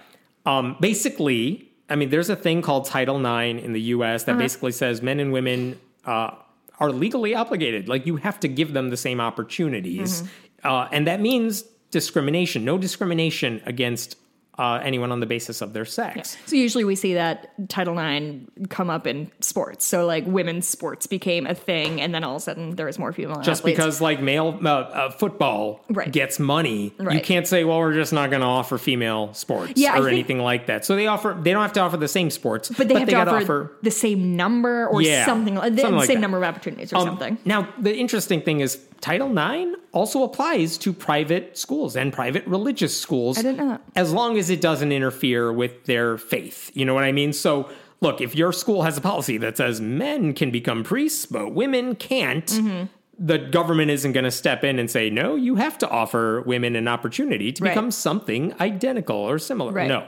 Speaker 1: Um, basically, I mean, there's a thing called Title IX in the US
Speaker 2: Uh-huh.
Speaker 1: that basically says men and women uh, are legally obligated. Like, you have to give them the same opportunities.
Speaker 2: Mm-hmm.
Speaker 1: Uh, and that means discrimination, no discrimination against uh, anyone on the basis of their sex.
Speaker 2: So usually we see that Title IX come up in sports. So like women's sports became a thing, and then all of a sudden there was more female
Speaker 1: Just
Speaker 2: athletes.
Speaker 1: because, like, male uh, uh, football
Speaker 2: Right.
Speaker 1: gets money, you can't say, "Well, we're just not going to offer female sports
Speaker 2: Yeah,
Speaker 1: or
Speaker 2: think-
Speaker 1: anything like that." So they offer. They don't have to offer the same sports,
Speaker 2: but they have to
Speaker 1: gotta
Speaker 2: offer, the same number or
Speaker 1: Yeah,
Speaker 2: something, like the
Speaker 1: like
Speaker 2: same
Speaker 1: that.
Speaker 2: number of opportunities or
Speaker 1: Um,
Speaker 2: something.
Speaker 1: Now, the interesting thing is Title IX also applies to private schools and private religious schools.
Speaker 2: I didn't know that.
Speaker 1: As long as it doesn't interfere with their faith. You know what I mean? So, look, if your school has a policy that says men can become priests, but women can't.
Speaker 2: Mm-hmm.
Speaker 1: The government isn't going to step in and say, no, you have to offer women an opportunity to
Speaker 2: Right.
Speaker 1: become something identical or similar.
Speaker 2: Right.
Speaker 1: No.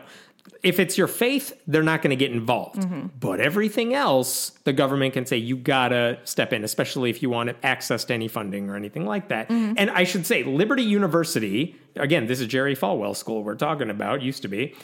Speaker 1: If it's your faith, they're not going to get involved.
Speaker 2: Mm-hmm.
Speaker 1: But everything else, the government can say you gotta step in, especially if you want access to any funding or anything like that.
Speaker 2: Mm-hmm.
Speaker 1: And I should say, Liberty University, again, this is Jerry Falwell School we're talking about, used to be.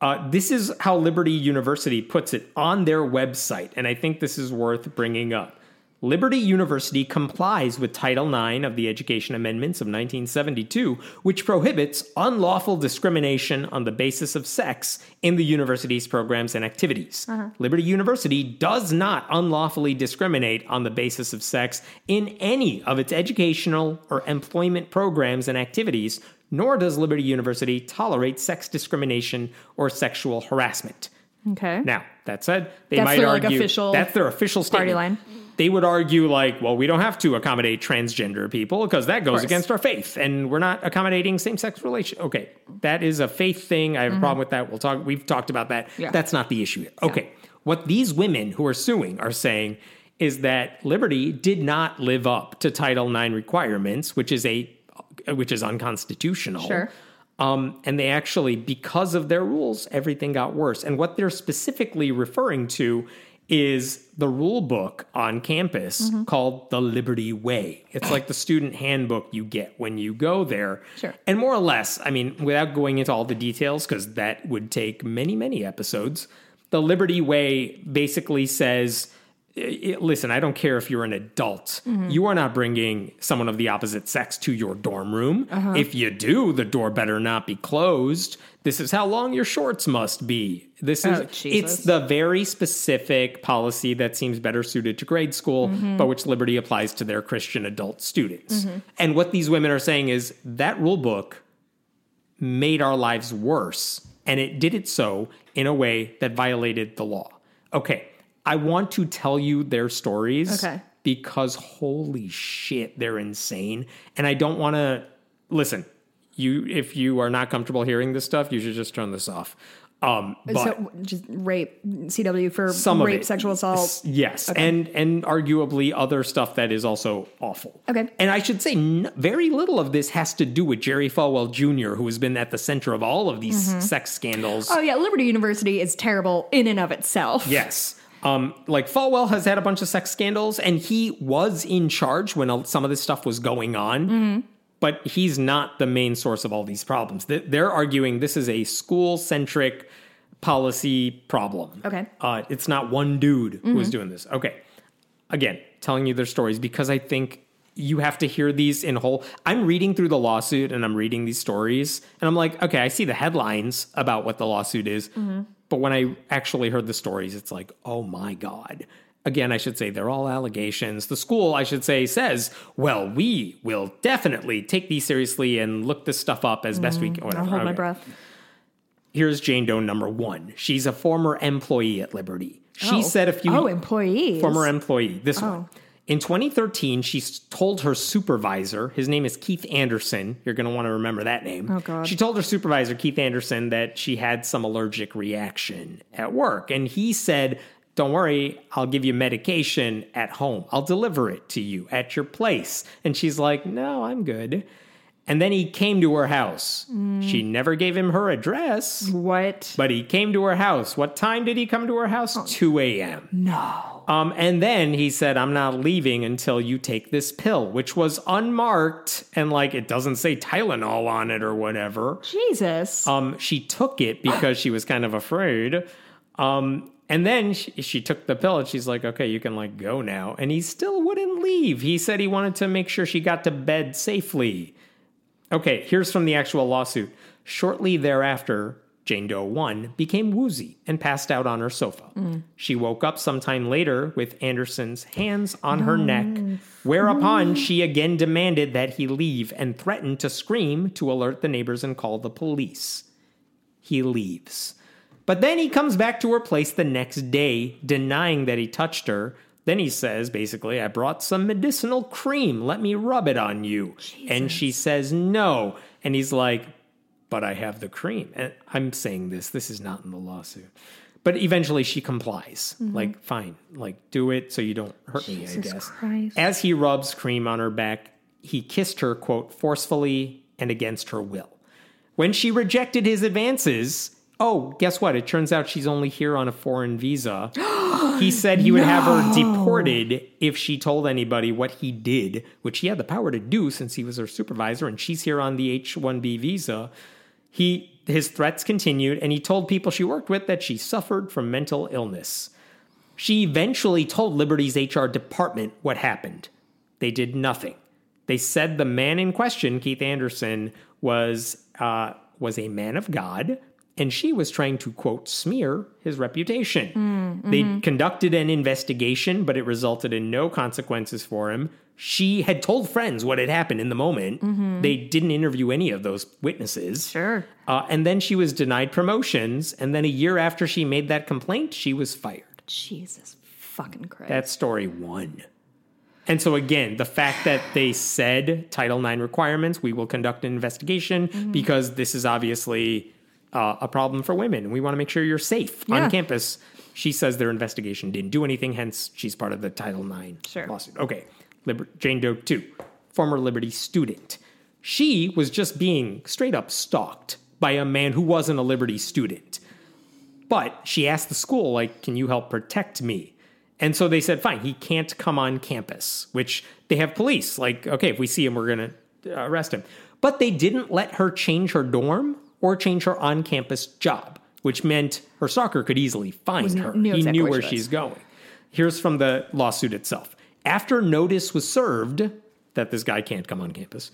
Speaker 1: Uh, this is how Liberty University puts it on their website, and I think this is worth bringing up. Liberty University complies with Title IX of the Education Amendments of 1972, which prohibits unlawful discrimination on the basis of sex in the university's programs and activities. Uh-huh. Liberty University does not unlawfully discriminate on the basis of sex in any of its educational or employment programs and activities, nor does Liberty University tolerate sex discrimination or sexual harassment.
Speaker 2: Okay.
Speaker 1: Now, that said, they
Speaker 2: That's
Speaker 1: might
Speaker 2: their, like,
Speaker 1: argue
Speaker 2: official
Speaker 1: that's their official
Speaker 2: party line.
Speaker 1: They would argue like, well, we don't have to accommodate transgender people because that goes against our faith, and we're not accommodating same-sex relation. Okay, that is a faith thing. I have a problem with that. We'll talk. We've talked about that.
Speaker 2: Mm-hmm. Yeah.
Speaker 1: That's not the issue here. Okay, what these women who are suing are saying is that Liberty did not live up to Title IX requirements, which is a which is unconstitutional.
Speaker 2: Sure.
Speaker 1: Um, and they actually, because of their rules, everything got worse. And what they're specifically referring to is the rule book on campus
Speaker 2: Mm-hmm.
Speaker 1: called the Liberty Way. It's like the student handbook you get when you go there.
Speaker 2: Sure.
Speaker 1: And more or less, I mean, without going into all the details, because that would take many, many episodes, the Liberty Way basically says i- listen, I don't care if you're an adult. Mm-hmm. You are not bringing someone of the opposite sex to your dorm room. Uh-huh. If you do, the door better not be closed. This is how long your shorts must be. This is
Speaker 2: Oh,
Speaker 1: it's the very specific policy that seems better suited to grade school, mm-hmm. but which Liberty applies to their Christian adult students. Mm-hmm. And what these women are saying is that rule book made our lives worse, and it did it so in a way that violated the law. Okay, I want to tell you their stories
Speaker 2: Okay.
Speaker 1: because holy shit, they're insane. And I don't want to listen. You, if you are not comfortable hearing this stuff, you should just turn this off. Um, but
Speaker 2: so just rape CW for
Speaker 1: some
Speaker 2: rape, sexual assault.
Speaker 1: Yes, and and arguably other stuff that is also awful.
Speaker 2: Okay.
Speaker 1: and I should say n- very little of this has to do with Jerry Falwell Jr., who has been at the center of all of these sex scandals.
Speaker 2: Oh yeah, Liberty University is terrible in and of itself.
Speaker 1: Yes. Um, like Falwell has had a bunch of sex scandals, and he was in charge when some of this stuff was going on. But he's not the main source of all these problems. They're arguing this is a school-centric policy problem.
Speaker 2: Okay.
Speaker 1: uh, it's not one dude who is doing this. Okay, again, telling you their stories because I think you have to hear these in whole. I'm reading through the lawsuit and I'm reading these stories, and I'm like, okay, I see the headlines about what the lawsuit is, but when I actually heard the stories, it's like, oh my god. Again, I should say they're all allegations. The school, I should say, says, well, we will definitely take these seriously and look this stuff up as best we mm-hmm. can.
Speaker 2: I'll
Speaker 1: Whatever.
Speaker 2: hold my breath.
Speaker 1: Here's Jane Doe number one. She's a former employee at Liberty. She
Speaker 2: Oh.
Speaker 1: said a few
Speaker 2: Oh, employees.
Speaker 1: former employee. This oh. one.
Speaker 2: Oh.
Speaker 1: In 2013, she told her supervisor, his name is Keith Anderson. You're going to want to remember that name.
Speaker 2: Oh, God.
Speaker 1: She told her supervisor, Keith Anderson, that she had some allergic reaction at work. And he said, Don't worry, I'll give you medication at home. I'll deliver it to you at your place. And she's like, No, I'm good. And then he came to her house. Mm. She never gave him her address.
Speaker 2: What?
Speaker 1: But he came to her house. What time did he come to her house? 2 a.m.
Speaker 2: no.
Speaker 1: Um, and then he said, I'm not leaving until you take this pill, which was unmarked and like it doesn't say Tylenol on it or whatever.
Speaker 2: Jesus.
Speaker 1: Um, she took it because she was kind of afraid. Um, and then she, she took the pill and she's like, okay, you can like go now. And he still wouldn't leave. He said he wanted to make sure she got to bed safely. Okay, here's from the actual lawsuit. Shortly thereafter, Jane Doe 1 became woozy and passed out on her sofa. She woke up sometime later with Anderson's hands on her neck, whereupon she again demanded that he leave and threatened to scream to alert the neighbors and call the police. He leaves. But then he comes back to her place the next day, denying that he touched her. Then he says, basically, I brought some medicinal cream. Let me rub it on you. And she says, no. And he's like, but I have the cream. And I'm saying this, this is not in the lawsuit. But eventually she complies. Mm-hmm. Like, fine, like, do it so you don't hurt me, I guess.
Speaker 2: Christ.
Speaker 1: As he rubs cream on her back, he kissed her, quote, forcefully and against her will. When she rejected his advances, oh, guess what? It turns out she's only here on a foreign visa. he said he would have her deported if she told anybody what he did, which he had the power to do since he was her supervisor and she's here on the H 1B visa. He his threats continued and he told people she worked with that she suffered from mental illness. She eventually told Liberty's HR department what happened. They did nothing. They said the man in question, Keith Anderson, was uh, was a man of God, and she was trying to quote smear his reputation. They conducted an investigation, but it resulted in no consequences for him. She had told friends what had happened in the moment. They didn't interview any of those witnesses.
Speaker 2: Sure.
Speaker 1: Uh, and then she was denied promotions. And then a year after she made that complaint, she was fired.
Speaker 2: Jesus Fucking Christ.
Speaker 1: That's story one. And so again, the fact that they said Title IX requirements, we will conduct an investigation
Speaker 2: Mm-hmm.
Speaker 1: because this is obviously uh, a problem for women. We want to make sure you're safe
Speaker 2: Yeah.
Speaker 1: on campus. She says their investigation didn't do anything, hence she's part of the Title IX
Speaker 2: Sure.
Speaker 1: lawsuit. Okay, Liber- Jane Doe two, former Liberty student. She was just being straight up stalked by a man who wasn't a Liberty student. But she asked the school, like, can you help protect me? And so they said, fine, he can't come on campus, which they have police. Like, okay, if we see him, we're going to arrest him. But they didn't let her change her dorm or change her on campus job, which meant her stalker could easily find her.
Speaker 2: knew
Speaker 1: he
Speaker 2: exactly
Speaker 1: knew
Speaker 2: where she
Speaker 1: she's going. Here's from the lawsuit itself. After notice was served that this guy can't come on campus,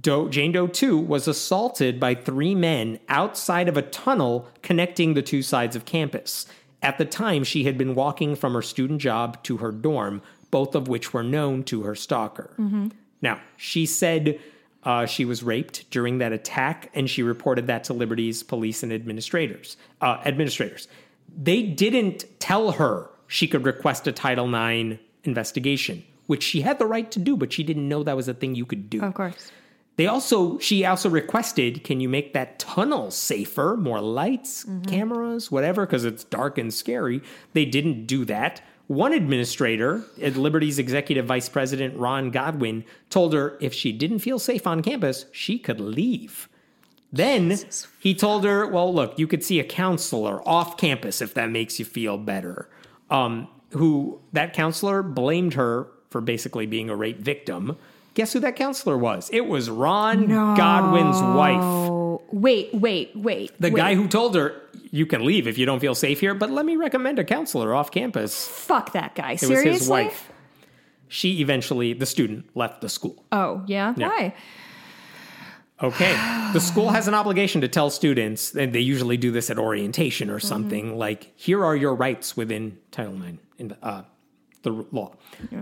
Speaker 1: Doe, Jane Doe 2 was assaulted by three men outside of a tunnel connecting the two sides of campus. At the time, she had been walking from her student job to her dorm, both of which were known to her stalker. Mm-hmm. Now, she said uh, she was raped during that attack, and she reported that to Liberty's police and administrators. Uh, administrators, they didn't tell her she could request a Title IX investigation, which she had the right to do, but she didn't know that was a thing you could do.
Speaker 2: of course.
Speaker 1: They also, she also requested, can you make that tunnel safer? More lights, cameras, whatever, because it's dark and scary. They didn't do that. One administrator, at Liberty's executive vice president, Ron Godwin, told her if she didn't feel safe on campus, she could leave. Then he told her, well, look, you could see a counselor off campus if that makes you feel better. Um, who that counselor blamed her for basically being a rape victim. Guess who that counselor was? It was Ron Godwin's wife.
Speaker 2: Wait, wait, wait.
Speaker 1: The
Speaker 2: wait.
Speaker 1: guy who told her, you can leave if you don't feel safe here, but let me recommend a counselor off campus.
Speaker 2: Fuck that guy.
Speaker 1: It
Speaker 2: Seriously?
Speaker 1: was his wife. She eventually, the student, left the school.
Speaker 2: Oh, yeah? Why?
Speaker 1: Okay. The school has an obligation to tell students, and they usually do this at orientation or something, like, here are your rights within Title IX, in the, uh, the law.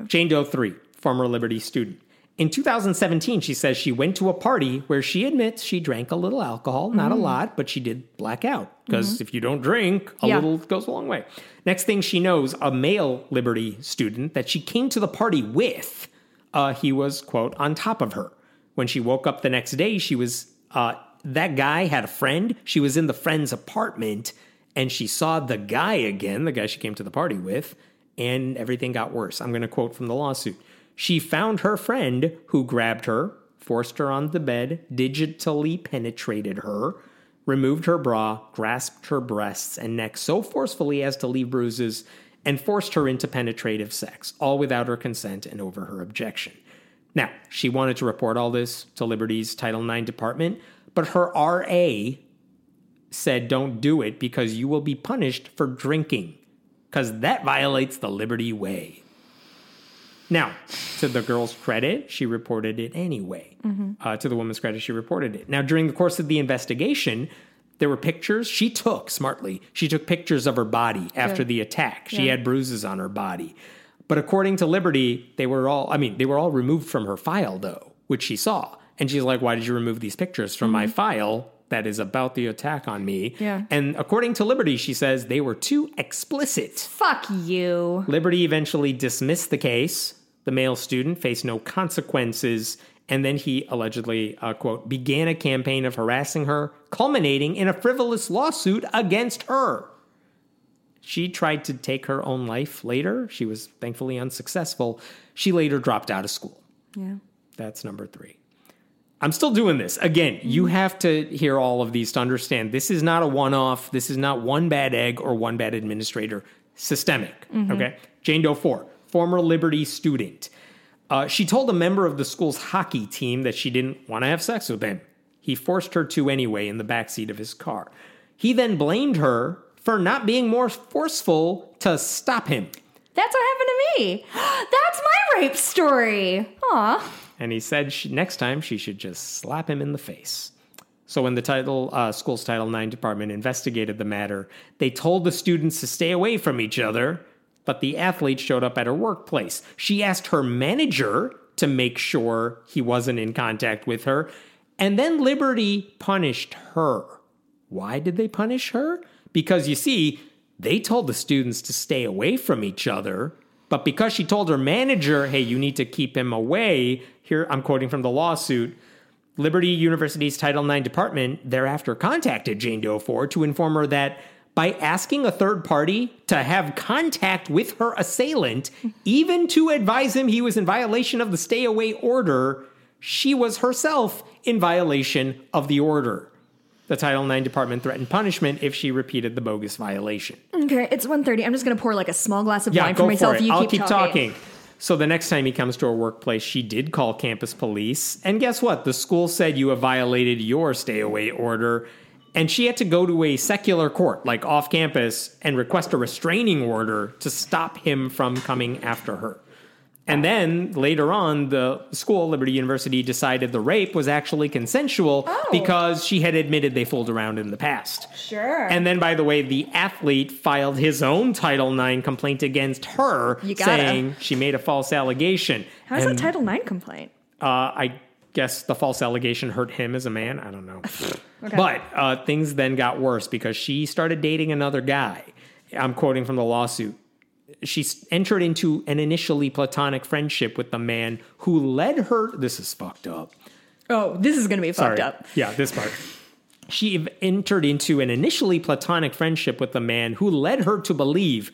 Speaker 1: Jane Doe 3, former Liberty student. In 2017, she says she went to a party where she admits she drank a little alcohol, not a lot, but she did black out. Because if you don't drink, a
Speaker 2: Yeah.
Speaker 1: little goes a long way. Next thing she knows, a male Liberty student that she came to the party with, uh, he was, quote, on top of her. When she woke up the next day, she was, uh, that guy had a friend. She was in the friend's apartment and she saw the guy again, the guy she came to the party with, and everything got worse. I'm going to quote from the lawsuit. She found her friend who grabbed her, forced her on the bed, digitally penetrated her, removed her bra, grasped her breasts and neck so forcefully as to leave bruises, and forced her into penetrative sex, all without her consent and over her objection. Now, she wanted to report all this to Liberty's Title IX department, but her RA said don't do it because you will be punished for drinking, because that violates the Liberty Way. Now, to the girl's credit, she reported it anyway. Uh, to the woman's credit, she reported it. Now, during the course of the investigation, there were pictures she took smartly. She took pictures of her body after
Speaker 2: Good.
Speaker 1: the attack. She
Speaker 2: Yeah.
Speaker 1: had bruises on her body. But according to Liberty, they were all, I mean, they were all removed from her file, though, which she saw. And she's like, why did you remove these pictures from my file that is about the attack on me?
Speaker 2: Yeah.
Speaker 1: And according to Liberty, she says they were too explicit.
Speaker 2: Fuck you.
Speaker 1: Liberty eventually dismissed the case. The male student faced no consequences, and then he allegedly, uh, quote, began a campaign of harassing her, culminating in a frivolous lawsuit against her. She tried to take her own life later. She was thankfully unsuccessful. She later dropped out of school.
Speaker 2: Yeah.
Speaker 1: That's number three. I'm still doing this. Again, you have to hear all of these to understand this is not a one off. This is not one bad egg or one bad administrator. Systemic. Okay. Jane Doe 4, former Liberty student. Uh, she told a member of the school's hockey team that she didn't want to have sex with him. He forced her to anyway in the backseat of his car. He then blamed her for not being more forceful to stop him.
Speaker 2: That's what happened to me. That's my rape story. Aw.
Speaker 1: and he said she, next time she should just slap him in the face. So when the title uh, school's Title IX department investigated the matter, they told the students to stay away from each other. But the athlete showed up at her workplace. She asked her manager to make sure he wasn't in contact with her, and then Liberty punished her. Why did they punish her? Because you see, they told the students to stay away from each other. But because she told her manager, hey, you need to keep him away, here I'm quoting from the lawsuit. Liberty University's Title IX department thereafter contacted Jane Doe Ford to inform her that by asking a third party to have contact with her assailant, even to advise him he was in violation of the stay away order, she was herself in violation of the order. The Title IX department threatened punishment if she repeated the bogus violation.
Speaker 2: Okay, it's 1.30. I'm just gonna pour like a small glass of
Speaker 1: Yeah,
Speaker 2: wine for myself.
Speaker 1: for it.
Speaker 2: You
Speaker 1: I'll
Speaker 2: keep,
Speaker 1: keep talking. So the next time he comes to her workplace, she did call campus police. And guess what? The school said you have violated your stay away order. And she had to go to a secular court, like off campus, and request a restraining order to stop him from coming after her. And then later on, the school, Liberty University, decided the rape was actually consensual
Speaker 2: Oh.
Speaker 1: because she had admitted they fooled around in the past.
Speaker 2: Sure.
Speaker 1: And then, by the way, the athlete filed his own Title IX complaint against her, saying she made a false allegation.
Speaker 2: How's that Title IX complaint?
Speaker 1: Uh, I guess the false allegation hurt him as a man. I don't know. But uh, things then got worse because she started dating another guy. I'm quoting from the lawsuit. She entered into an initially platonic friendship with the man who led her. This is fucked up.
Speaker 2: Oh, this is gonna be fucked up.
Speaker 1: Yeah, this part. She entered into an initially platonic friendship with the man who led her to believe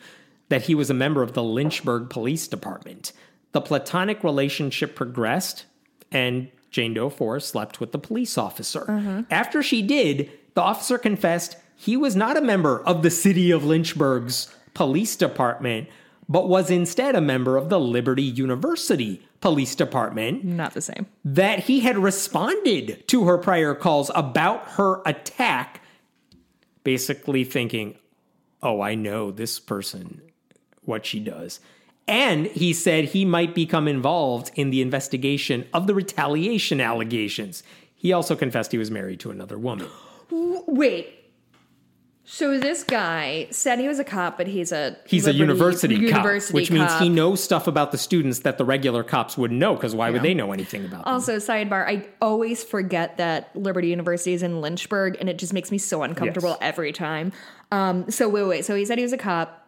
Speaker 1: that he was a member of the Lynchburg Police Department. The platonic relationship progressed, and Jane Doe Forrest slept with the police officer. Mm-hmm. After she did, the officer confessed he was not a member of the city of Lynchburg's police department, but was instead a member of the Liberty University Police Department
Speaker 2: Not the same.
Speaker 1: that he had responded to her prior calls about her attack, basically thinking, oh, I know this person, what she does. And he said he might become involved in the investigation of the retaliation allegations. He also confessed he was married to another woman.
Speaker 2: Wait. So this guy said he was a cop, but he's a
Speaker 1: He's a university,
Speaker 2: university
Speaker 1: cop, which means he knows stuff about the students that the regular cops wouldn't know, because why would they know anything about them?
Speaker 2: Also, sidebar, I always forget that Liberty University is in Lynchburg, and it just makes me so uncomfortable
Speaker 1: Yes.
Speaker 2: every time. Um, so wait, wait. So he said he was a cop.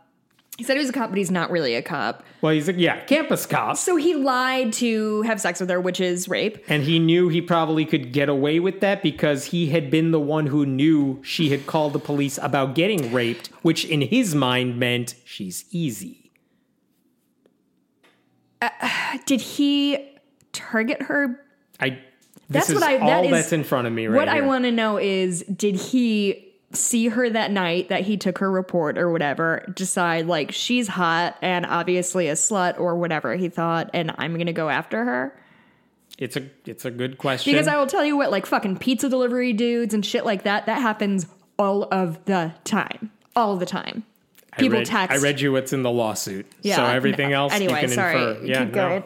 Speaker 2: He said he was a cop, but he's not really a cop.
Speaker 1: Well, he's a, yeah, campus cop.
Speaker 2: So he lied to have sex with her, which is rape.
Speaker 1: And he knew he probably could get away with that because he had been the one who knew she had called the police about getting raped, which in his mind meant she's easy.
Speaker 2: Uh, did he target her?
Speaker 1: I
Speaker 2: That's what I.
Speaker 1: all
Speaker 2: That is
Speaker 1: that's in front of me right
Speaker 2: What I want to know is, did he see her that night that he took her report or whatever? Decide like she's hot and obviously a slut or whatever he thought, and I'm gonna go after her.
Speaker 1: It's a it's a good question.
Speaker 2: Because I will tell you what, like fucking pizza delivery dudes and shit like that, that happens all of the time. All the time.
Speaker 1: I
Speaker 2: People
Speaker 1: read,
Speaker 2: text.
Speaker 1: I read you what's in the lawsuit.
Speaker 2: Yeah,
Speaker 1: so everything
Speaker 2: no.
Speaker 1: else you
Speaker 2: Anyway,
Speaker 1: can
Speaker 2: sorry.
Speaker 1: infer. Yeah,
Speaker 2: Keep
Speaker 1: no.
Speaker 2: going.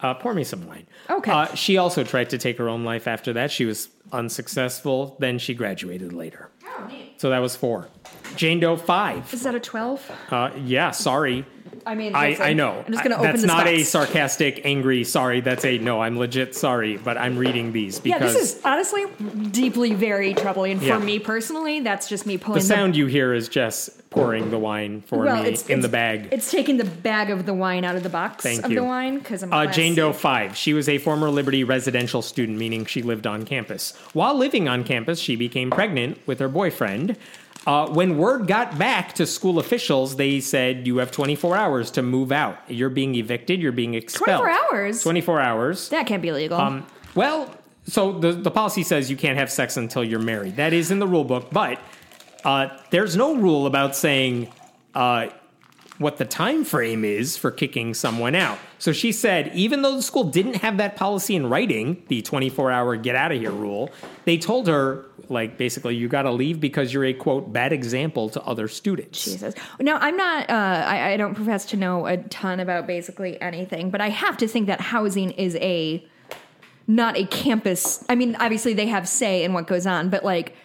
Speaker 1: Uh, pour me some wine.
Speaker 2: Okay.
Speaker 1: Uh, she also tried to take her own life after that. She was unsuccessful. Then she graduated later.
Speaker 2: Oh, neat.
Speaker 1: So that was four. Jane Doe five.
Speaker 2: Is that a 12?
Speaker 1: Uh, yeah, sorry.
Speaker 2: I mean,
Speaker 1: I, I know.
Speaker 2: I'm just gonna open
Speaker 1: That's not a sarcastic, angry sorry. That's a no, I'm legit sorry, but I'm reading these because Yeah,
Speaker 2: this is honestly deeply very troubling for
Speaker 1: Yeah.
Speaker 2: me personally. That's just me pulling.
Speaker 1: the sound you hear is Jess pouring the wine for
Speaker 2: well,
Speaker 1: me
Speaker 2: it's,
Speaker 1: in
Speaker 2: it's-
Speaker 1: the bag.
Speaker 2: It's taking the bag of the wine out of the box
Speaker 1: Thank
Speaker 2: of
Speaker 1: you.
Speaker 2: the wine because I'm
Speaker 1: Uh. Jane Doe 5. She was a former Liberty residential student, meaning she lived on campus. While living on campus, she became pregnant with her boyfriend. Uh, when word got back to school officials, they said, You have 24 hours to move out. You're being evicted, you're being expelled.
Speaker 2: 24 hours?
Speaker 1: 24 hours.
Speaker 2: That can't be illegal.
Speaker 1: Um, well, so the, the policy says you can't have sex until you're married. That is in the rule book, but uh, there's no rule about saying uh, what the time frame is for kicking someone out. So she said, even though the school didn't have that policy in writing, the 24 hour get out of here rule, they told her, like, basically, you got to leave because you're a quote bad example to other students.
Speaker 2: Jesus. Now, I'm not, uh, I, I don't profess to know a ton about basically anything, but I have to think that housing is a, not a campus. I mean, obviously they have say in what goes on, but like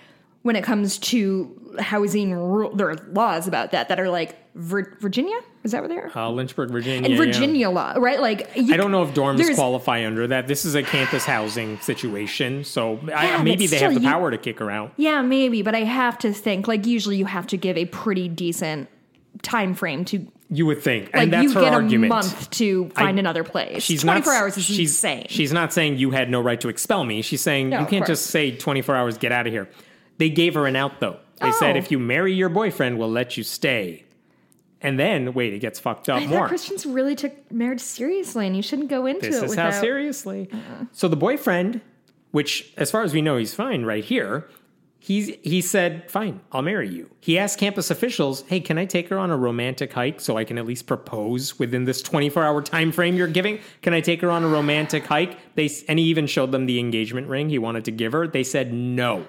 Speaker 2: when it comes to housing there are laws about that that are like Vir- Virginia? Is that where they are?
Speaker 1: Uh, Lynchburg, Virginia.
Speaker 2: and
Speaker 1: yeah.
Speaker 2: Virginia law, right? Like, you,
Speaker 1: I don't know if dorms qualify under that. This is a campus housing situation, so I, maybe they have
Speaker 2: still,
Speaker 1: the
Speaker 2: you-
Speaker 1: power to kick her out.
Speaker 2: Yeah, maybe, but I have to think like usually you have to give a pretty decent time frame to
Speaker 1: You would think,
Speaker 2: like
Speaker 1: and that's
Speaker 2: you
Speaker 1: her
Speaker 2: get
Speaker 1: argument.
Speaker 2: a month to find another place.
Speaker 1: She's
Speaker 2: 24
Speaker 1: not,
Speaker 2: hours is
Speaker 1: she's,
Speaker 2: insane.
Speaker 1: She's not saying you had no right to expel me. She's saying
Speaker 2: No,
Speaker 1: you can't just say 24 hours, get out of here. They gave her an out though. They said
Speaker 2: Oh.
Speaker 1: if you marry your boyfriend, we'll let you stay. And then wait, it gets fucked up
Speaker 2: I
Speaker 1: more.
Speaker 2: Christians really took marriage seriously, and you shouldn't go into it.
Speaker 1: this
Speaker 2: it
Speaker 1: is
Speaker 2: without.
Speaker 1: how seriously. So the boyfriend, which as far as we know, he's fine right here. He's, he said, fine, I'll marry you. He asked campus officials, hey, can I take her on a romantic hike so I can at least propose within this 24 hour time frame you're giving? Can I take her on a romantic hike? They, and he even showed them the engagement ring he wanted to give her. They said no.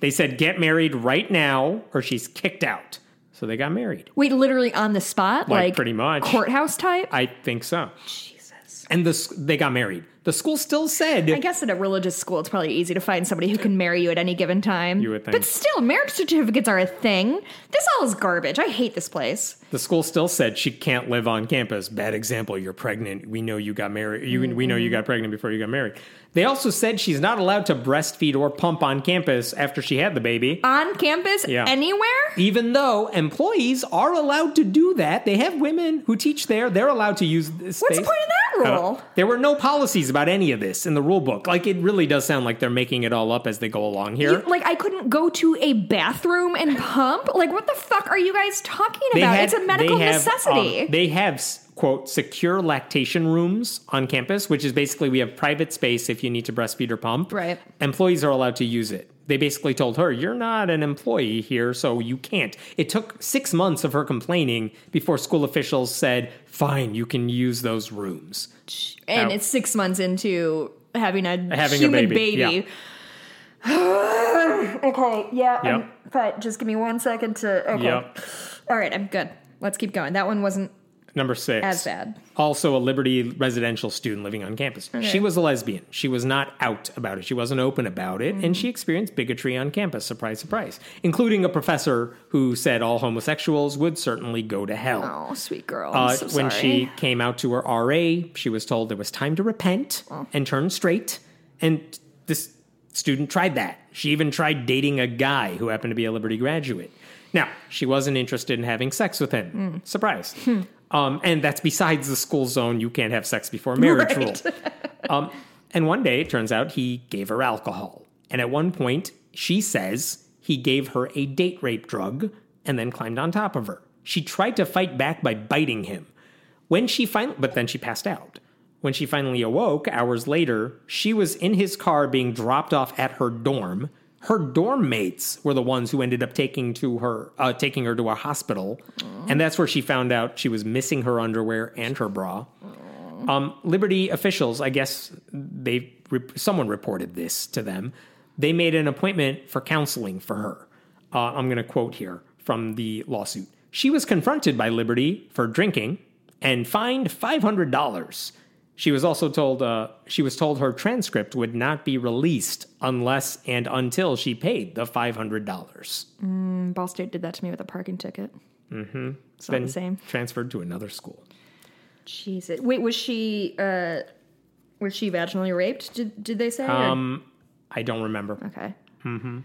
Speaker 1: They said, get married right now or she's kicked out. So they got married.
Speaker 2: Wait, literally on the spot,
Speaker 1: Like,
Speaker 2: like,
Speaker 1: pretty much.
Speaker 2: courthouse type.
Speaker 1: I think so. Jesus. And the, s- they got married. The school still said
Speaker 2: I guess at a religious school, it's probably easy to find somebody who can marry you at any given time.
Speaker 1: You would think.
Speaker 2: But still, marriage certificates are a thing. This all is garbage. I hate this place.
Speaker 1: The school still said she can't live on campus. Bad example. You're pregnant. We know you got married. You, We know you got pregnant before you got married. They also said she's not allowed to breastfeed or pump on campus after she had the baby.
Speaker 2: On campus,
Speaker 1: Yeah.
Speaker 2: anywhere?
Speaker 1: Even though employees are allowed to do that, they have women who teach there. They're allowed to use this
Speaker 2: What's
Speaker 1: space.
Speaker 2: the point of that
Speaker 1: Uh,
Speaker 2: rule?
Speaker 1: there were no policies about any of this in the rule book. Like it really does sound like they're making it all up as they go along here.
Speaker 2: You- like I couldn't go to a bathroom and pump. Like what the fuck are you guys talking
Speaker 1: They
Speaker 2: about?
Speaker 1: had-
Speaker 2: it's a medical
Speaker 1: they have,
Speaker 2: necessity.
Speaker 1: um, they have quote secure lactation rooms on campus, which is basically we have private space if you need to breastfeed or pump.
Speaker 2: Right.
Speaker 1: Employees are allowed to use it. They basically told her, "You're not an employee here, so you can't." It took six months of her complaining before school officials said, "Fine, you can use those rooms."
Speaker 2: and
Speaker 1: Now-
Speaker 2: it's six months into having a
Speaker 1: Having a
Speaker 2: human
Speaker 1: baby,
Speaker 2: baby. okay, yeah.
Speaker 1: Um, yep.
Speaker 2: I'm- but just give me one second to. Okay.
Speaker 1: Yep.
Speaker 2: All right, I'm good. Let's keep going. That one wasn't
Speaker 1: Number six.
Speaker 2: as bad.
Speaker 1: Also, a Liberty residential student living on campus. She was a lesbian. She was not out about it. She wasn't open about it.
Speaker 2: Mm-hmm.
Speaker 1: And she experienced bigotry on campus. Surprise, surprise. Including a professor who said all homosexuals would certainly go to hell.
Speaker 2: Oh, sweet girl. I'm
Speaker 1: Uh,
Speaker 2: so
Speaker 1: when she came out to her RA, she was told it was time to repent
Speaker 2: Oh.
Speaker 1: and turn straight. And this student tried that. She even tried dating a guy who happened to be a Liberty graduate. Now, she wasn't interested in having sex with him.
Speaker 2: Hmm.
Speaker 1: Surprise. Um, and that's besides the school zone. You can't have sex before marriage
Speaker 2: Right.
Speaker 1: rule. Um, and one day, it turns out he gave her alcohol. And at one point, she says he gave her a date rape drug and then climbed on top of her. She tried to fight back by biting him. When she finally, but then she passed out. When she finally awoke, hours later, she was in his car being dropped off at her dorm. Her dorm mates were the ones who ended up taking to her, uh, taking her to a hospital, and that's where she found out she was missing her underwear and her bra. Um, Liberty officials, I guess they someone reported this to them. They made an appointment for counseling for her. Uh, I'm going to quote here from the lawsuit. She was confronted by Liberty for drinking and fined five hundred dollars. She was also told uh, she was told her transcript would not be released unless and until she paid the five hundred dollars.
Speaker 2: Ball State did that to me with a parking ticket. Mm-hmm. It's not the same.
Speaker 1: transferred to another school.
Speaker 2: Jesus. Wait, was she uh was she vaginally raped? Did did they say? or-
Speaker 1: Um, I don't remember.
Speaker 2: okay. Mm-hmm.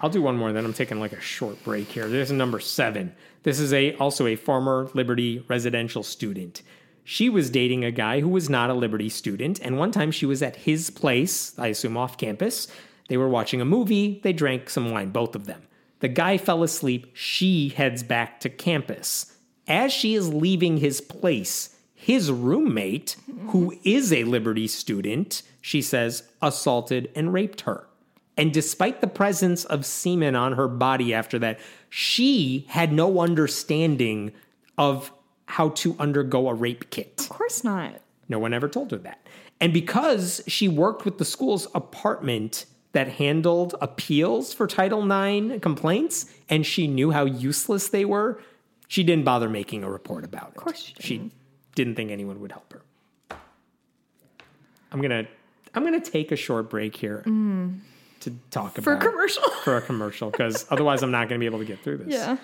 Speaker 1: I'll do one more, then I'm taking like a short break here. This is number seven. This is a also a former Liberty residential student. She was dating a guy who was not a Liberty student, and one time she was at his place, I assume off campus. They were watching a movie, they drank some wine, both of them. The guy fell asleep, she heads back to campus. As she is leaving his place, his roommate, who is a Liberty student, she says, assaulted and raped her. And despite the presence of semen on her body after that, she had no understanding of how to undergo a rape kit.
Speaker 2: Of course not.
Speaker 1: No one ever told her that. And because she worked with the school's apartment that handled appeals for Title IX complaints, and she knew how useless they were, she didn't bother making a report about it. Of
Speaker 2: course she didn't.
Speaker 1: She didn't think anyone would help her. I'm gonna I'm gonna take a short break here mm. to talk about
Speaker 2: For a commercial.
Speaker 1: for a commercial because otherwise I'm not gonna be able to get through this.
Speaker 2: yeah.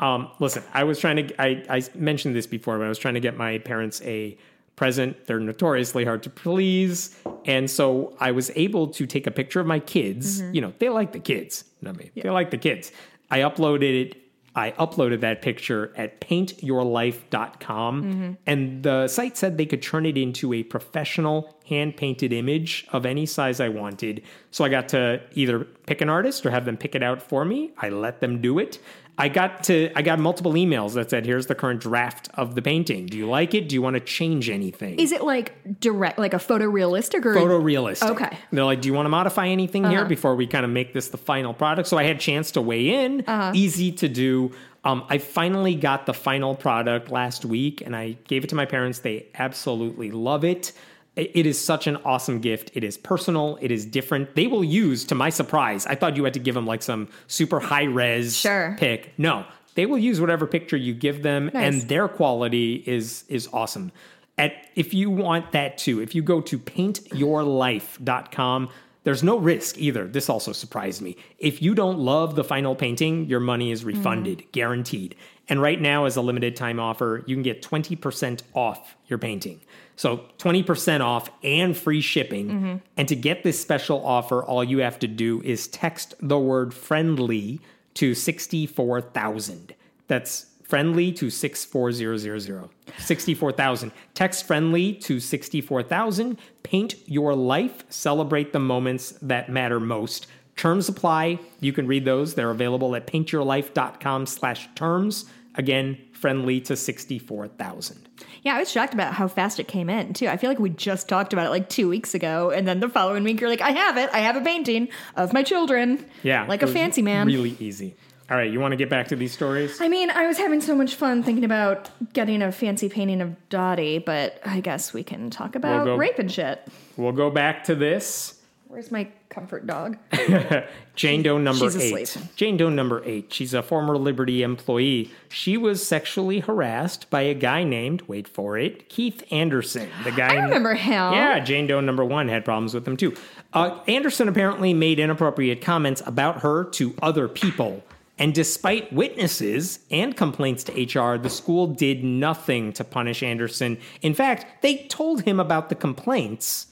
Speaker 1: Um, listen, I was trying to. I, I mentioned this before, but I was trying to get my parents a present. They're notoriously hard to please, and so I was able to take a picture of my kids. You know, they like the kids. You know what I mean, they like the kids. I uploaded it. I uploaded that picture at paintyourlife.com. And the site said they could turn it into a professional hand painted image of any size I wanted. So I got to either pick an artist or have them pick it out for me. I let them do it. I got to I got multiple emails that said, "Here's the current draft of the painting. Do you like it? Do you want to change anything?"
Speaker 2: Is it like direct, like a photorealistic or
Speaker 1: photorealistic.
Speaker 2: Okay. Uh-huh.
Speaker 1: They're like, "Do you want to modify anything here before we kind of make this the final product?" So I had a chance to weigh in.
Speaker 2: Uh-huh.
Speaker 1: Easy to do. Um, I finally got the final product last week, and I gave it to my parents. They absolutely love it. It is such an awesome gift. It is personal. It is different. They will use, to my surprise, I thought you had to give them like some super high res
Speaker 2: Sure.
Speaker 1: pick. No, they will use whatever picture you give them,
Speaker 2: Nice.
Speaker 1: and their quality is is awesome. At if you want that too, if you go to paintyourlife.com, there's no risk either. This also surprised me. If you don't love the final painting, your money is hmm. refunded, guaranteed. And right now, as a limited time offer, you can get 20% off your painting. So 20% off and free shipping. Mm-hmm. And to get this special offer, all you have to do is text the word friendly to 64,000. That's friendly to 64000. 64,000. Text friendly to 64,000. Paint your life. Celebrate the moments that matter most. Terms apply. You can read those. They're available at paintyourlife.com slash terms. Again, friendly to 64,000.
Speaker 2: Yeah, I was shocked about how fast it came in too. I feel like we just talked about it like two weeks ago, and then the following week you're like, "I have it. I have a painting of my children."
Speaker 1: Yeah.
Speaker 2: like a fancy man.
Speaker 1: Really easy. All right, you want to get back to these stories?
Speaker 2: I mean, I was having so much fun thinking about getting a fancy painting of Dottie, but I guess we can talk about
Speaker 1: go-
Speaker 2: rape and shit.
Speaker 1: We'll go back to this.
Speaker 2: Where's my comfort dog?
Speaker 1: Jane Doe number
Speaker 2: She's
Speaker 1: eight.
Speaker 2: asleep.
Speaker 1: Jane Doe number eight. She's a former Liberty employee. She was sexually harassed by a guy named, wait for it, Keith Anderson. The guy.
Speaker 2: I remember him.
Speaker 1: Yeah, Jane Doe number one had problems with him too. Uh, Anderson apparently made inappropriate comments about her to other people. And despite witnesses and complaints to HR, the school did nothing to punish Anderson. In fact, they told him about the complaints.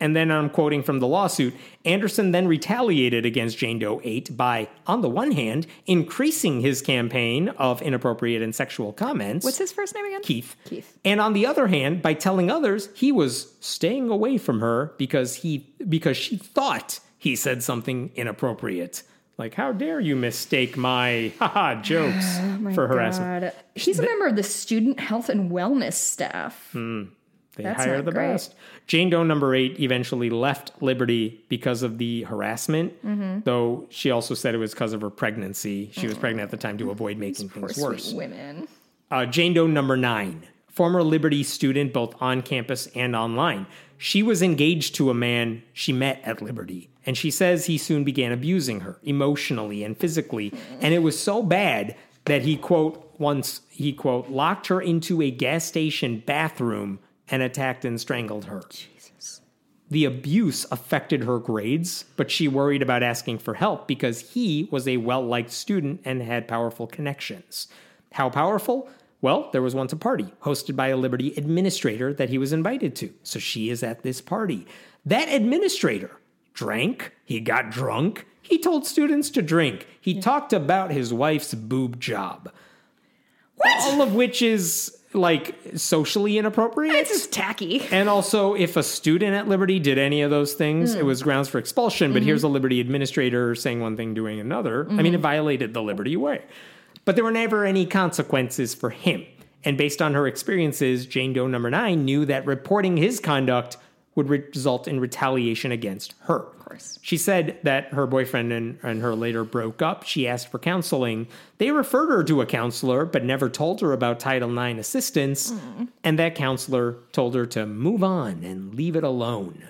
Speaker 1: And then I'm quoting from the lawsuit Anderson then retaliated against Jane Doe 8 by, on the one hand, increasing his campaign of inappropriate and sexual comments.
Speaker 2: What's his first name again?
Speaker 1: Keith.
Speaker 2: Keith.
Speaker 1: And on the other hand, by telling others he was staying away from her because he because she thought he said something inappropriate. Like, how dare you mistake my haha jokes oh for harassment?
Speaker 2: God. He's a member of the student health and wellness staff. Hmm.
Speaker 1: They
Speaker 2: That's
Speaker 1: hire the
Speaker 2: great.
Speaker 1: best. Jane Doe number eight eventually left Liberty because of the harassment,
Speaker 2: Mm-hmm.
Speaker 1: though she also said it was because of her pregnancy. She was pregnant at the time to avoid making
Speaker 2: Poor
Speaker 1: things worse.
Speaker 2: women.
Speaker 1: Uh, Jane Doe number nine, former Liberty student both on campus and online. She was engaged to a man she met at Liberty, and she says he soon began abusing her emotionally and physically. And it was so bad that he, quote, once, he, quote, locked her into a gas station bathroom and attacked and strangled her. The abuse affected her grades, but she worried about asking for help because he was a well liked student and had powerful connections. How powerful? Well, there was once a party hosted by a Liberty administrator that he was invited to. So she is at this party. That administrator drank, he got drunk, he told students to drink, he talked about his wife's boob job. What? All of which is like socially inappropriate.
Speaker 2: It's just tacky.
Speaker 1: And also, if a student at Liberty did any of those things, it hmm. was grounds for expulsion. But mm-hmm. here's a Liberty administrator saying one thing, doing another. I mean, it mm-hmm. violated the Liberty way. But there were never any consequences for him. And based on her experiences, Jane Doe number nine knew that reporting his conduct would result in retaliation against her.
Speaker 2: Course.
Speaker 1: She said that her boyfriend and, and her later broke up. She asked for counseling. They referred her to a counselor, but never told her about Title IX assistance. And that counselor told her to move on and leave it alone.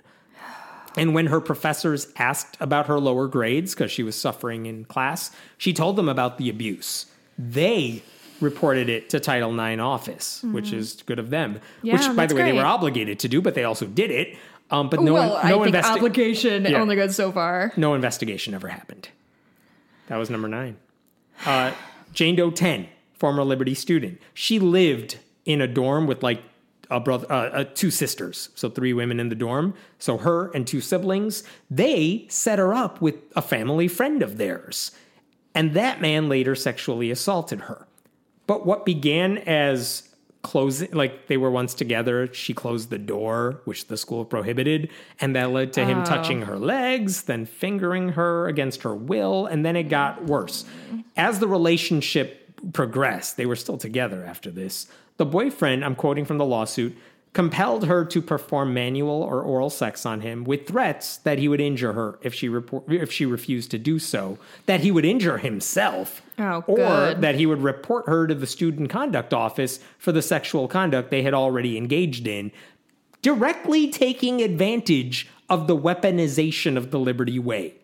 Speaker 1: And when her professors asked about her lower grades, because she was suffering in class, she told them about the abuse. They reported it to Title IX office, which is good of them.
Speaker 2: Mm-hmm. Yeah,
Speaker 1: which, by the way, they were obligated to do, but they also did it. Um, but no,
Speaker 2: well,
Speaker 1: no,
Speaker 2: I think
Speaker 1: investi-
Speaker 2: obligation
Speaker 1: Yeah.
Speaker 2: only goes so far.
Speaker 1: no investigation ever happened. That was number nine. Uh, Jane Doe 10, former Liberty student. She lived in a dorm with like a brother, uh, uh, two sisters, so three women in the dorm. So her and two siblings. They set her up with a family friend of theirs. and that man later sexually assaulted her. But what began as closing, like they were once together, she closed the door, which the school prohibited, and that led to him oh. touching her legs, then fingering her against her will, and then it got worse. As the relationship progressed, they were still together after this. The boyfriend, I'm quoting from the lawsuit, compelled her to perform manual or oral sex on him with threats that he would injure her if she report, if she refused to do so, that he would injure himself,
Speaker 2: Oh,
Speaker 1: or that he would report her to the student conduct office for the sexual conduct they had already engaged in, directly taking advantage of the weaponization of the Liberty Way.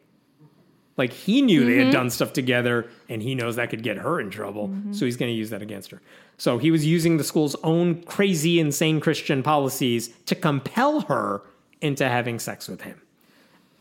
Speaker 1: Like he knew they had mm-hmm. done stuff together and he knows that could get her in trouble. Mm-hmm. So he's going to use that against her. So he was using the school's own crazy, insane Christian policies to compel her into having sex with him.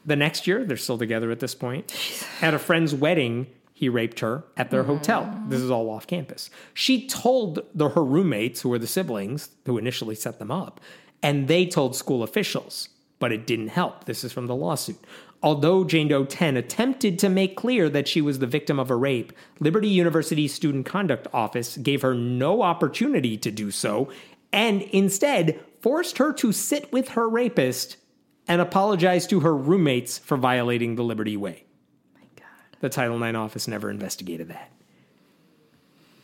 Speaker 1: The next year, they're still together at this point. At a friend's wedding, he raped her at their hotel. Mm. This is all off campus. She told the, her roommates, who were the siblings who initially set them up, and they told school officials, but it didn't help. This is from the lawsuit. Although Jane Doe 10 attempted to make clear that she was the victim of a rape, Liberty University's Student Conduct Office gave her no opportunity to do so and instead forced her to sit with her rapist and apologize to her roommates for violating the Liberty Way. The Title IX office never investigated that.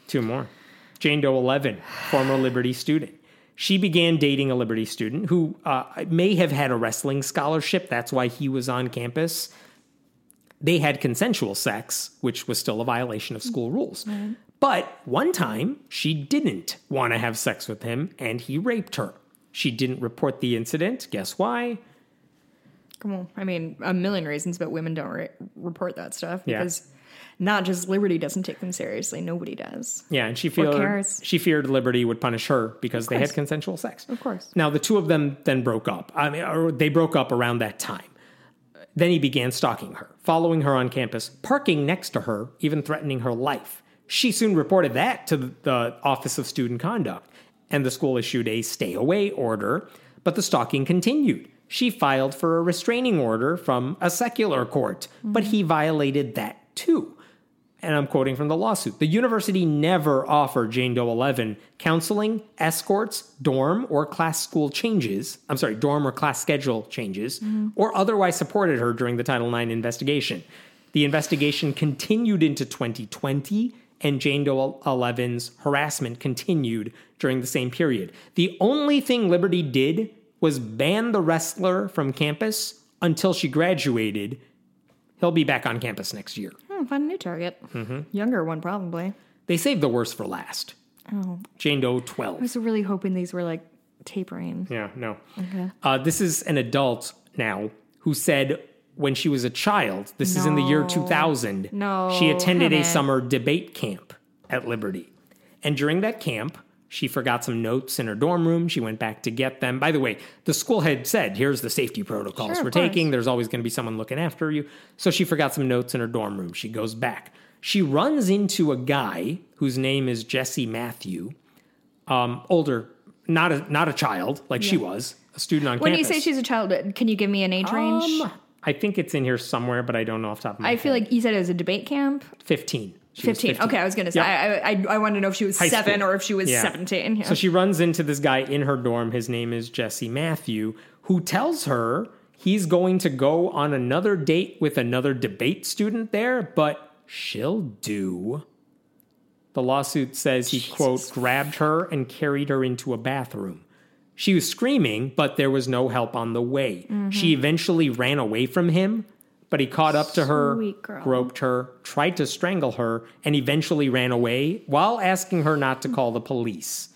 Speaker 1: Two more. Jane Doe 11, former Liberty student. She began dating a Liberty student who uh, may have had a wrestling scholarship. That's why he was on campus. They had consensual sex, which was still a violation of school rules. But one time, she didn't want to have sex with him and he raped her. She didn't report the incident. Guess why?
Speaker 2: Come on. I mean, a million reasons, but women don't re- report that stuff
Speaker 1: Yeah.
Speaker 2: Not just Liberty doesn't take them seriously. Nobody does.
Speaker 1: Yeah, and she feared she feared Liberty would punish her because they had consensual sex.
Speaker 2: Of course.
Speaker 1: Now the two of them then broke up. I mean, or they broke up around that time. Then he began stalking her, following her on campus, parking next to her, even threatening her life. She soon reported that to the- the Office of Student Conduct, and the school issued a stay away order, but the stalking continued. She filed for a restraining order from a secular court, but he mm-hmm. violated that too and I'm quoting from the lawsuit. The university never offered Jane Doe 11 counseling, escorts, dorm or class school changes. I'm sorry, dorm or class schedule changes, mm-hmm. or otherwise supported her during the Title IX investigation. The investigation continued into 2020, and Jane Doe 11's harassment continued during the same period. The only thing Liberty did was ban the wrestler from campus until she graduated. He'll be back on campus next year.
Speaker 2: Hmm, find a new target.
Speaker 1: Mm-hmm.
Speaker 2: Younger one, probably.
Speaker 1: They saved the worst for last.
Speaker 2: Oh.
Speaker 1: Jane Doe 12.
Speaker 2: I was really hoping these were like tapering.
Speaker 1: Yeah, no. Uh, this is an adult now who said when she was a child, this is in the year 2000,
Speaker 2: No,
Speaker 1: she attended a summer debate camp at Liberty. And during that camp, she forgot some notes in her dorm room. She went back to get them. By the way, the school had said, here's the safety protocols
Speaker 2: Sure,
Speaker 1: we're taking. There's always going to be someone looking after you. So she forgot some notes in her dorm room. She goes back. She runs into a guy whose name is Jesse Matthew, um, older, not a not a child like she was, a student on
Speaker 2: When
Speaker 1: campus.
Speaker 2: When you say she's a child, can you give me an age range?
Speaker 1: Um, I think it's in here somewhere, but I don't know off the top of my head.
Speaker 2: I feel like you said it was a debate camp.
Speaker 1: 15. She was
Speaker 2: 15. Okay, I was going to say. I, I, I wanted to know if she was
Speaker 1: High
Speaker 2: seven
Speaker 1: school.
Speaker 2: or if she was
Speaker 1: Yeah.
Speaker 2: 17. Yeah.
Speaker 1: So she runs into this guy in her dorm. His name is Jesse Matthew, who tells her he's going to go on another date with another debate student there, but she'll do. The lawsuit says he, quote, grabbed her and carried her into a bathroom. She was screaming, but there was no help on the way.
Speaker 2: Mm-hmm.
Speaker 1: She eventually ran away from him, but he caught up to her, groped her, tried to strangle her, and eventually ran away while asking her not to call the police.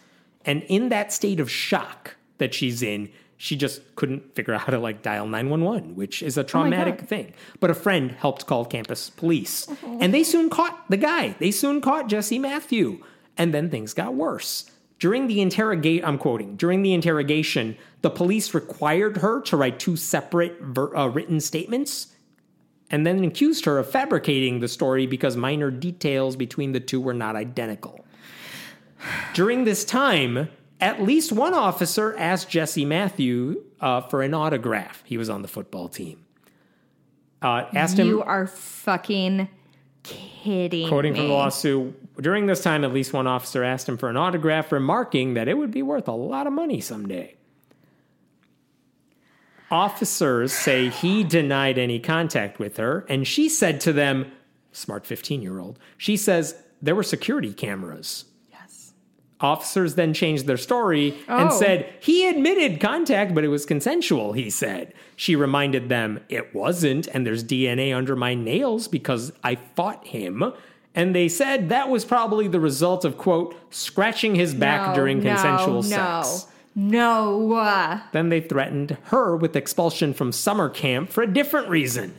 Speaker 1: And in that state of shock that she's in, she just couldn't figure out how to like dial 911, which is a traumatic
Speaker 2: God.
Speaker 1: thing. But a friend helped call campus police. And they soon caught the guy. They soon caught Jesse Matthew. And then things got worse. During the interrogate, I'm quoting, during the interrogation, the police required her to write two separate ver- uh, written statements and then accused her of fabricating the story because minor details between the two were not identical. During this time, at least one officer asked Jesse Matthew uh, for an autograph. He was on the football team. Uh, asked him,
Speaker 2: you are fucking kidding
Speaker 1: Quoting
Speaker 2: me.
Speaker 1: from the lawsuit, during this time, at least one officer asked him for an autograph, remarking that it would be worth a lot of money someday. Officers say he denied any contact with her, and she said to them, smart 15 year old, she says there were security cameras.
Speaker 2: Yes.
Speaker 1: Officers then changed their story and
Speaker 2: Oh.
Speaker 1: said he admitted contact, but it was consensual, he said. She reminded them it wasn't, and there's DNA under my nails because I fought him. And they said that was probably the result of, quote, scratching his back
Speaker 2: No,
Speaker 1: during
Speaker 2: no,
Speaker 1: consensual
Speaker 2: no.
Speaker 1: sex.
Speaker 2: No.
Speaker 1: Then they threatened her with expulsion from summer camp for a different reason.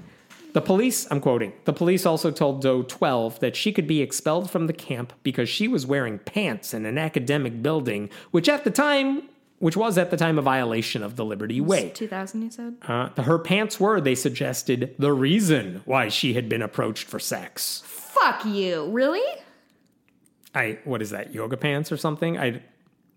Speaker 1: The police, I'm quoting, the police also told Doe 12 that she could be expelled from the camp because she was wearing pants in an academic building, which at the time, which was at the time a violation of the Liberty Way.
Speaker 2: 2000, you said?
Speaker 1: Uh, her pants were, they suggested, the reason why she had been approached for sex.
Speaker 2: Fuck you. Really?
Speaker 1: I, what is that, yoga pants or something? I,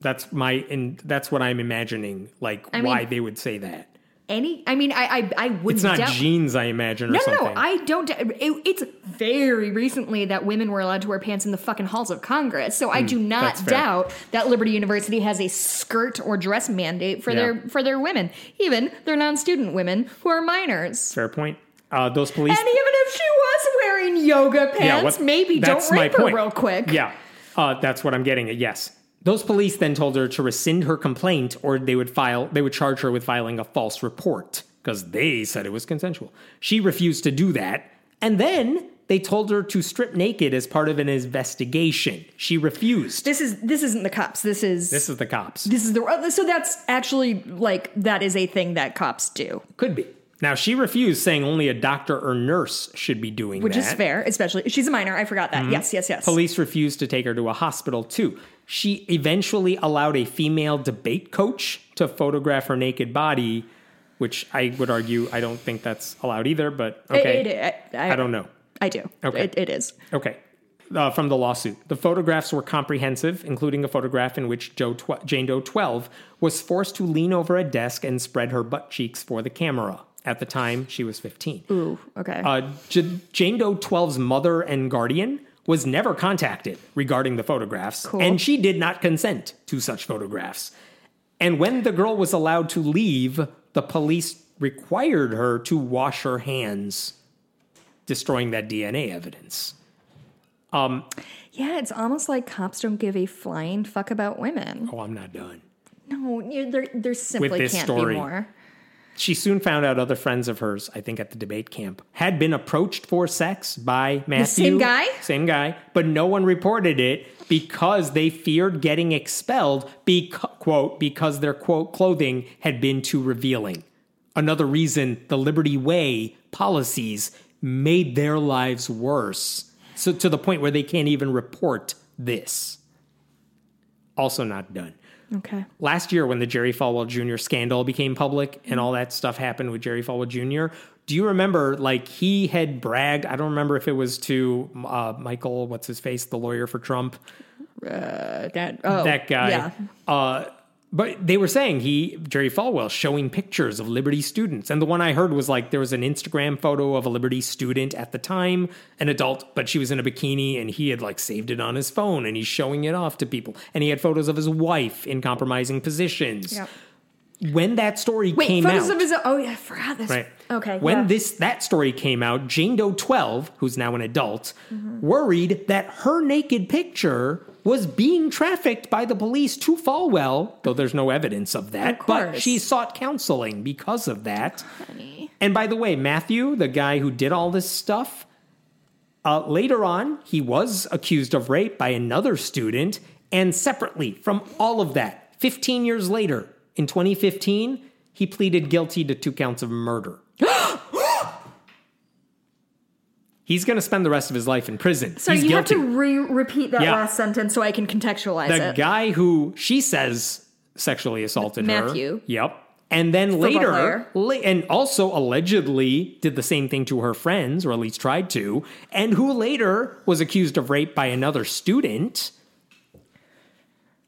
Speaker 1: that's my, and that's what I'm imagining, like
Speaker 2: I
Speaker 1: why
Speaker 2: mean-
Speaker 1: they would say that.
Speaker 2: Any? I mean, I I, I would
Speaker 1: It's not
Speaker 2: doubt-
Speaker 1: jeans, I imagine, or
Speaker 2: No, no, no. I don't. It, it's very recently that women were allowed to wear pants in the fucking halls of Congress. So I do
Speaker 1: Hmm, that's
Speaker 2: not
Speaker 1: fair.
Speaker 2: doubt that Liberty University has a skirt or dress mandate for
Speaker 1: Yeah.
Speaker 2: their for their women, even their non-student women who are minors.
Speaker 1: Fair point. Uh, those police.
Speaker 2: And even if she was wearing yoga pants,
Speaker 1: what-
Speaker 2: maybe don't rape her
Speaker 1: point.
Speaker 2: real quick.
Speaker 1: Yeah, uh, that's what I'm getting at. Yes, those police then told her to rescind her complaint, or they would file. They would charge her with filing a false report because they said it was consensual. She refused to do that, and then they told her to strip naked as part of an investigation. She refused.
Speaker 2: This is this isn't the cops. This is
Speaker 1: This is the cops.
Speaker 2: this is the so that's actually like that is a thing that cops do,
Speaker 1: Could be. Now she refused, saying only a doctor or nurse should be doing
Speaker 2: which
Speaker 1: that. Mm-hmm.
Speaker 2: is fair. Especially she's a minor. I forgot that. Yes, yes, yes.
Speaker 1: Police refused to take her to a hospital too. She eventually allowed a female debate coach to photograph her naked body, which I would argue I don't think that's allowed either, but
Speaker 2: It-
Speaker 1: okay.
Speaker 2: it- I,
Speaker 1: I don't know.
Speaker 2: I do.
Speaker 1: Okay.
Speaker 2: It, it is.
Speaker 1: Okay. Uh, from the lawsuit. The photographs were comprehensive, including a photograph in which Joe tw- Jane Doe 12 was forced to lean over a desk and spread her butt cheeks for the camera. At the time, she was 15.
Speaker 2: Ooh. Okay.
Speaker 1: Uh, J- Jane Doe 12's mother and guardian was never contacted regarding the photographs,
Speaker 2: Cool.
Speaker 1: and she did not consent to such photographs. And when the girl was allowed to leave, the police required her to wash her hands, destroying that DNA evidence.
Speaker 2: Um, yeah, it's almost like cops don't give a flying fuck about women.
Speaker 1: Oh, I'm not done.
Speaker 2: No, there there simply can't
Speaker 1: story.
Speaker 2: be more.
Speaker 1: She soon found out other friends of hers, I think at the debate camp, had been approached for sex by Matthew.
Speaker 2: same guy?
Speaker 1: Same guy, but no one reported it because they feared getting expelled, beca- quote, because their quote clothing had been too revealing. Another reason the Liberty Way policies made their lives worse. So to the point where they can't even report this. Also not done.
Speaker 2: Okay.
Speaker 1: Last year, when the Jerry Falwell Jr. scandal became public and all that stuff happened with Jerry Falwell Jr., do you remember, like, he had bragged? I don't remember if it was to uh, Michael, what's his face, the lawyer for Trump,
Speaker 2: Uh, that oh,
Speaker 1: that guy.
Speaker 2: Yeah.
Speaker 1: Uh, but they were saying he, Jerry Falwell, showing pictures of Liberty students. And the one I heard was like there was an Instagram photo of a Liberty student at the time, an adult, but she was in a bikini and he had like saved it on his phone and he's showing it off to people. And he had photos of his wife in compromising positions.
Speaker 2: Yeah.
Speaker 1: When that story
Speaker 2: Wait,
Speaker 1: came
Speaker 2: photos
Speaker 1: out.
Speaker 2: of his. Oh yeah, I forgot this.
Speaker 1: Right.
Speaker 2: Okay.
Speaker 1: When
Speaker 2: yeah.
Speaker 1: this that story came out, Jane Doe 12, who's now an adult,
Speaker 2: Mm-hmm.
Speaker 1: worried that her naked picture was being trafficked by the police to Falwell, though there's no evidence of that.
Speaker 2: Of
Speaker 1: but she sought counseling because of that. And by the way, Matthew, the guy who did all this stuff, uh, later on, he was accused of rape by another student. And separately from all of that, 15 years later, in 2015, he pleaded guilty to two counts of murder. He's going to spend the rest of his life in prison.
Speaker 2: So
Speaker 1: He's
Speaker 2: you
Speaker 1: guilty.
Speaker 2: have to re- repeat that
Speaker 1: Yeah.
Speaker 2: last sentence so I can contextualize
Speaker 1: the
Speaker 2: it.
Speaker 1: The guy who she says sexually assaulted her.
Speaker 2: Matthew.
Speaker 1: Yep. And then
Speaker 2: Football
Speaker 1: later, la- and also allegedly did the same thing to her friends, or at least tried to, and who later was accused of rape by another student,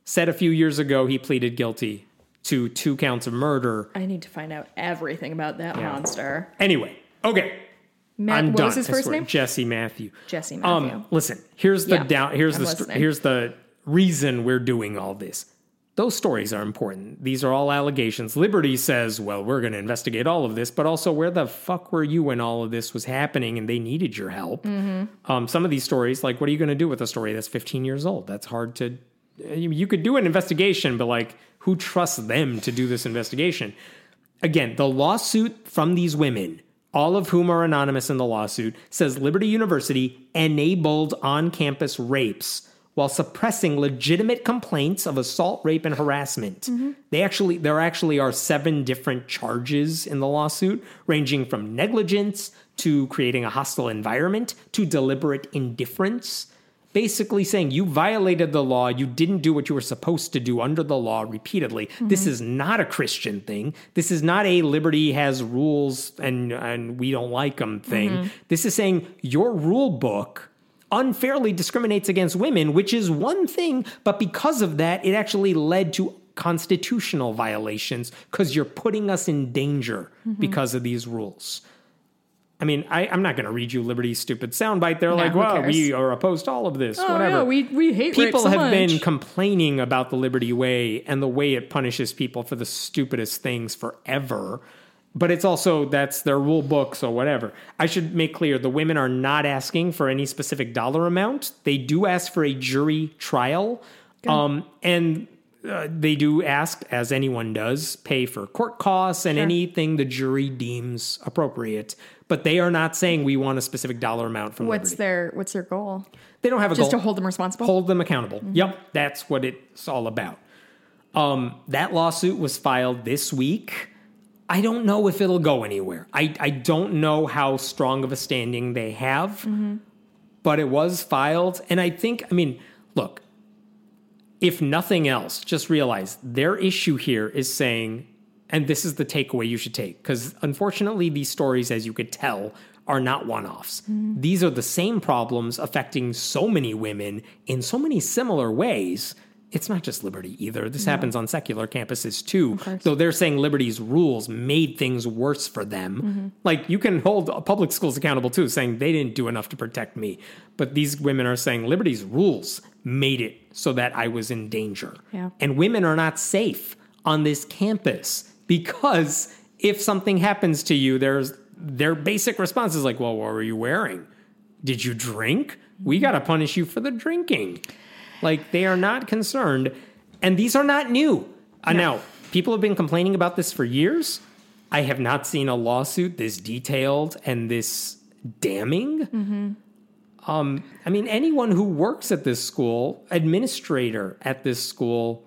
Speaker 1: said a few years ago he pleaded guilty to two counts of murder.
Speaker 2: I need to find out everything about that
Speaker 1: Yeah.
Speaker 2: monster.
Speaker 1: Anyway, okay.
Speaker 2: Matt,
Speaker 1: I'm
Speaker 2: what
Speaker 1: done.
Speaker 2: was his first name?
Speaker 1: Jesse Matthew.
Speaker 2: Jesse
Speaker 1: Um,
Speaker 2: Matthew.
Speaker 1: listen, here's the
Speaker 2: Yeah,
Speaker 1: down. Here's
Speaker 2: I'm
Speaker 1: the st- here's the reason we're doing all this. Those stories are important. These are all allegations. Liberty says, "Well, we're going to investigate all of this," but also, where the fuck were you when all of this was happening and they needed your help?
Speaker 2: Mm-hmm.
Speaker 1: Um, some of these stories, like, what are you going to do with a story that's 15 years old? That's hard to. You could do an investigation, but like, who trusts them to do this investigation? Again, the lawsuit from these women, all of whom are anonymous in the lawsuit, says Liberty University enabled on campus rapes while suppressing legitimate complaints of assault, rape, and harassment. Mm-hmm. They actually there actually are seven different charges in the lawsuit, ranging from negligence to creating a hostile environment to deliberate indifference basically saying you violated the law, you didn't do what you were supposed to do under the law repeatedly. This mm-hmm. is not a Christian thing. This is not a liberty has rules and and we don't like them thing. Mm-hmm. This is saying your rule book unfairly discriminates against women, which is one thing, but because of that it actually led to constitutional violations because you're putting us in danger mm-hmm. because of these rules. I mean, I, I'm not going to read you Liberty's stupid soundbite. They're like, well, we are opposed to all of this.
Speaker 2: Oh,
Speaker 1: whatever.
Speaker 2: yeah, we- we hate
Speaker 1: People
Speaker 2: so
Speaker 1: have been complaining about the Liberty Way and the way it punishes people for the stupidest things forever. But it's also that's their rule book, so whatever. I should make clear the women are not asking for any specific dollar amount. They do ask for a jury trial, um, and uh, they do ask, as anyone does, pay for court costs and anything the jury deems appropriate. But they are not saying we want a specific dollar amount from
Speaker 2: What's
Speaker 1: Liberty.
Speaker 2: their What's their goal?
Speaker 1: They don't have a
Speaker 2: Just
Speaker 1: goal
Speaker 2: to hold them responsible.
Speaker 1: hold them accountable. Yep, that's what it's all about. Um, that lawsuit was filed this week. I don't know if it'll go anywhere. I, I don't know how strong of a standing they have, but it was filed. And I think, I mean, look, if nothing else, just realize their issue here is saying, and this is the takeaway you should take, because unfortunately, these stories, as you could tell, are not one offs. Mm-hmm. These are the same problems affecting so many women in so many similar ways. It's not just Liberty either. This happens on secular campuses too. Though they're saying Liberty's rules made things worse for them. Mm-hmm. Like you can hold public schools accountable too, saying they didn't do enough to protect me. But these women are saying Liberty's rules made it so that I was in danger.
Speaker 2: Yeah.
Speaker 1: And women are not safe on this campus because if something happens to you, there's their basic response is like, well, what were you wearing? Did you drink? We got to punish you for the drinking. Like they are not concerned. And these are not new. Uh, now, people have been complaining about this for years. I have not seen a lawsuit this detailed and this damning. Um, I mean, anyone who works at this school, administrator at this school,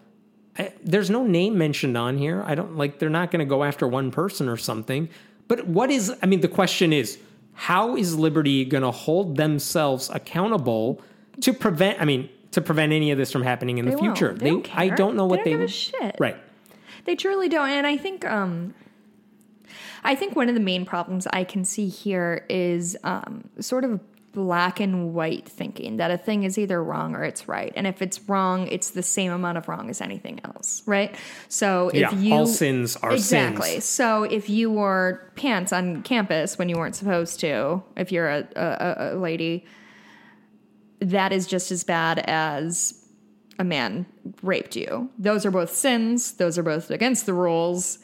Speaker 1: I, there's no name mentioned on here. I don't like, they're not going to go after one person or something. But what is, I mean, the question is, how is Liberty going to hold themselves accountable to prevent, I mean, to prevent any of this from happening in
Speaker 2: They
Speaker 1: the future?
Speaker 2: They don't
Speaker 1: I don't know
Speaker 2: They
Speaker 1: what
Speaker 2: don't
Speaker 1: they
Speaker 2: give a shit.
Speaker 1: Right.
Speaker 2: They truly don't. And I think um I think one of the main problems I can see here is um sort of black and white thinking that a thing is either wrong or it's right. And if it's wrong, it's the same amount of wrong as anything else, right? So if
Speaker 1: Yeah,
Speaker 2: you
Speaker 1: all sins are
Speaker 2: exactly.
Speaker 1: sins.
Speaker 2: So if you wore pants on campus when you weren't supposed to, if you're a, a, a lady, that is just as bad as a man raped you. Those are both sins. Those are both against the rules.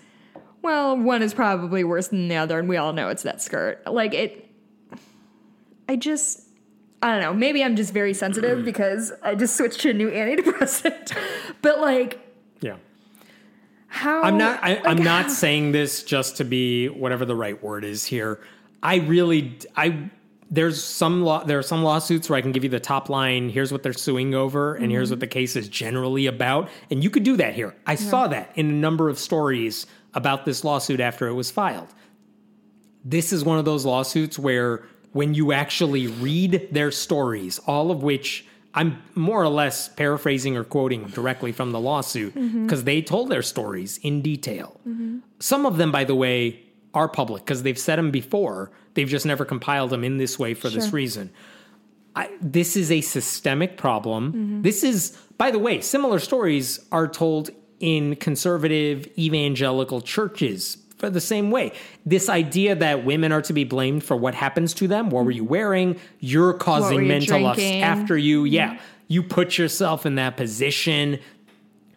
Speaker 2: Well, one is probably worse than the other, and we all know it's that skirt. Like it. I just. I don't know. Maybe I'm just very sensitive because I just switched to a new antidepressant. but like,
Speaker 1: Yeah.
Speaker 2: how?
Speaker 1: I'm not. I, I'm
Speaker 2: like,
Speaker 1: not
Speaker 2: how-
Speaker 1: saying this just to be whatever the right word is here. I really. I there's some law. There are some lawsuits where I can give you the top line. Here's what they're suing over, and here's mm-hmm. what the case is generally about. And you could do that here. I saw that in a number of stories about this lawsuit after it was filed. This is one of those lawsuits where when you actually read their stories, all of which I'm more or less paraphrasing or quoting directly from the lawsuit mm-hmm. because they told their stories in detail. Mm-hmm. Some of them, by the way, are public because they've said them before. They've just never compiled them in this way for this reason. I, this is a systemic problem. Mm-hmm. This is, by the way, similar stories are told in conservative evangelical churches the same way. This idea that women are to be blamed for what happens to them. What were you wearing? You're causing
Speaker 2: you
Speaker 1: mental ups
Speaker 2: drinking?
Speaker 1: after you. Yeah. You put yourself in that position.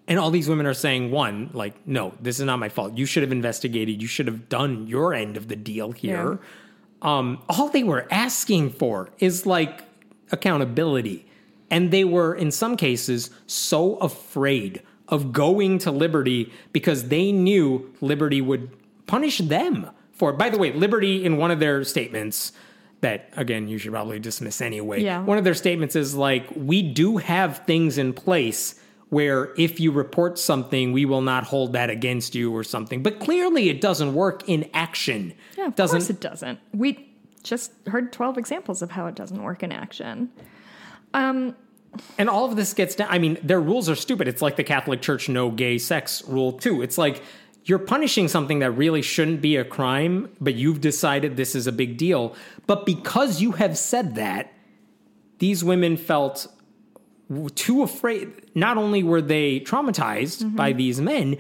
Speaker 1: And all these women are saying, one, like, no, this is not my fault. You should have investigated. You should have done your end of the deal here. Um, all they were asking for is like accountability. And they were, in some cases, so afraid of going to Liberty because they knew Liberty would punish them for it. By the way, Liberty, in one of their statements, that again, you should probably dismiss anyway.
Speaker 2: Yeah.
Speaker 1: One of their statements is like, we do have things in place where if you report something, we will not hold that against you or something. But clearly, it doesn't work in action.
Speaker 2: Yeah, of
Speaker 1: doesn't
Speaker 2: course it doesn't. We just heard 12 examples of how it doesn't work in action. Um,
Speaker 1: And all of this gets down. I mean, their rules are stupid. It's like the Catholic Church no gay sex rule, too. It's like you're punishing something that really shouldn't be a crime, but you've decided this is a big deal. But because you have said that, these women felt too afraid. Not only were they traumatized mm-hmm. by these men,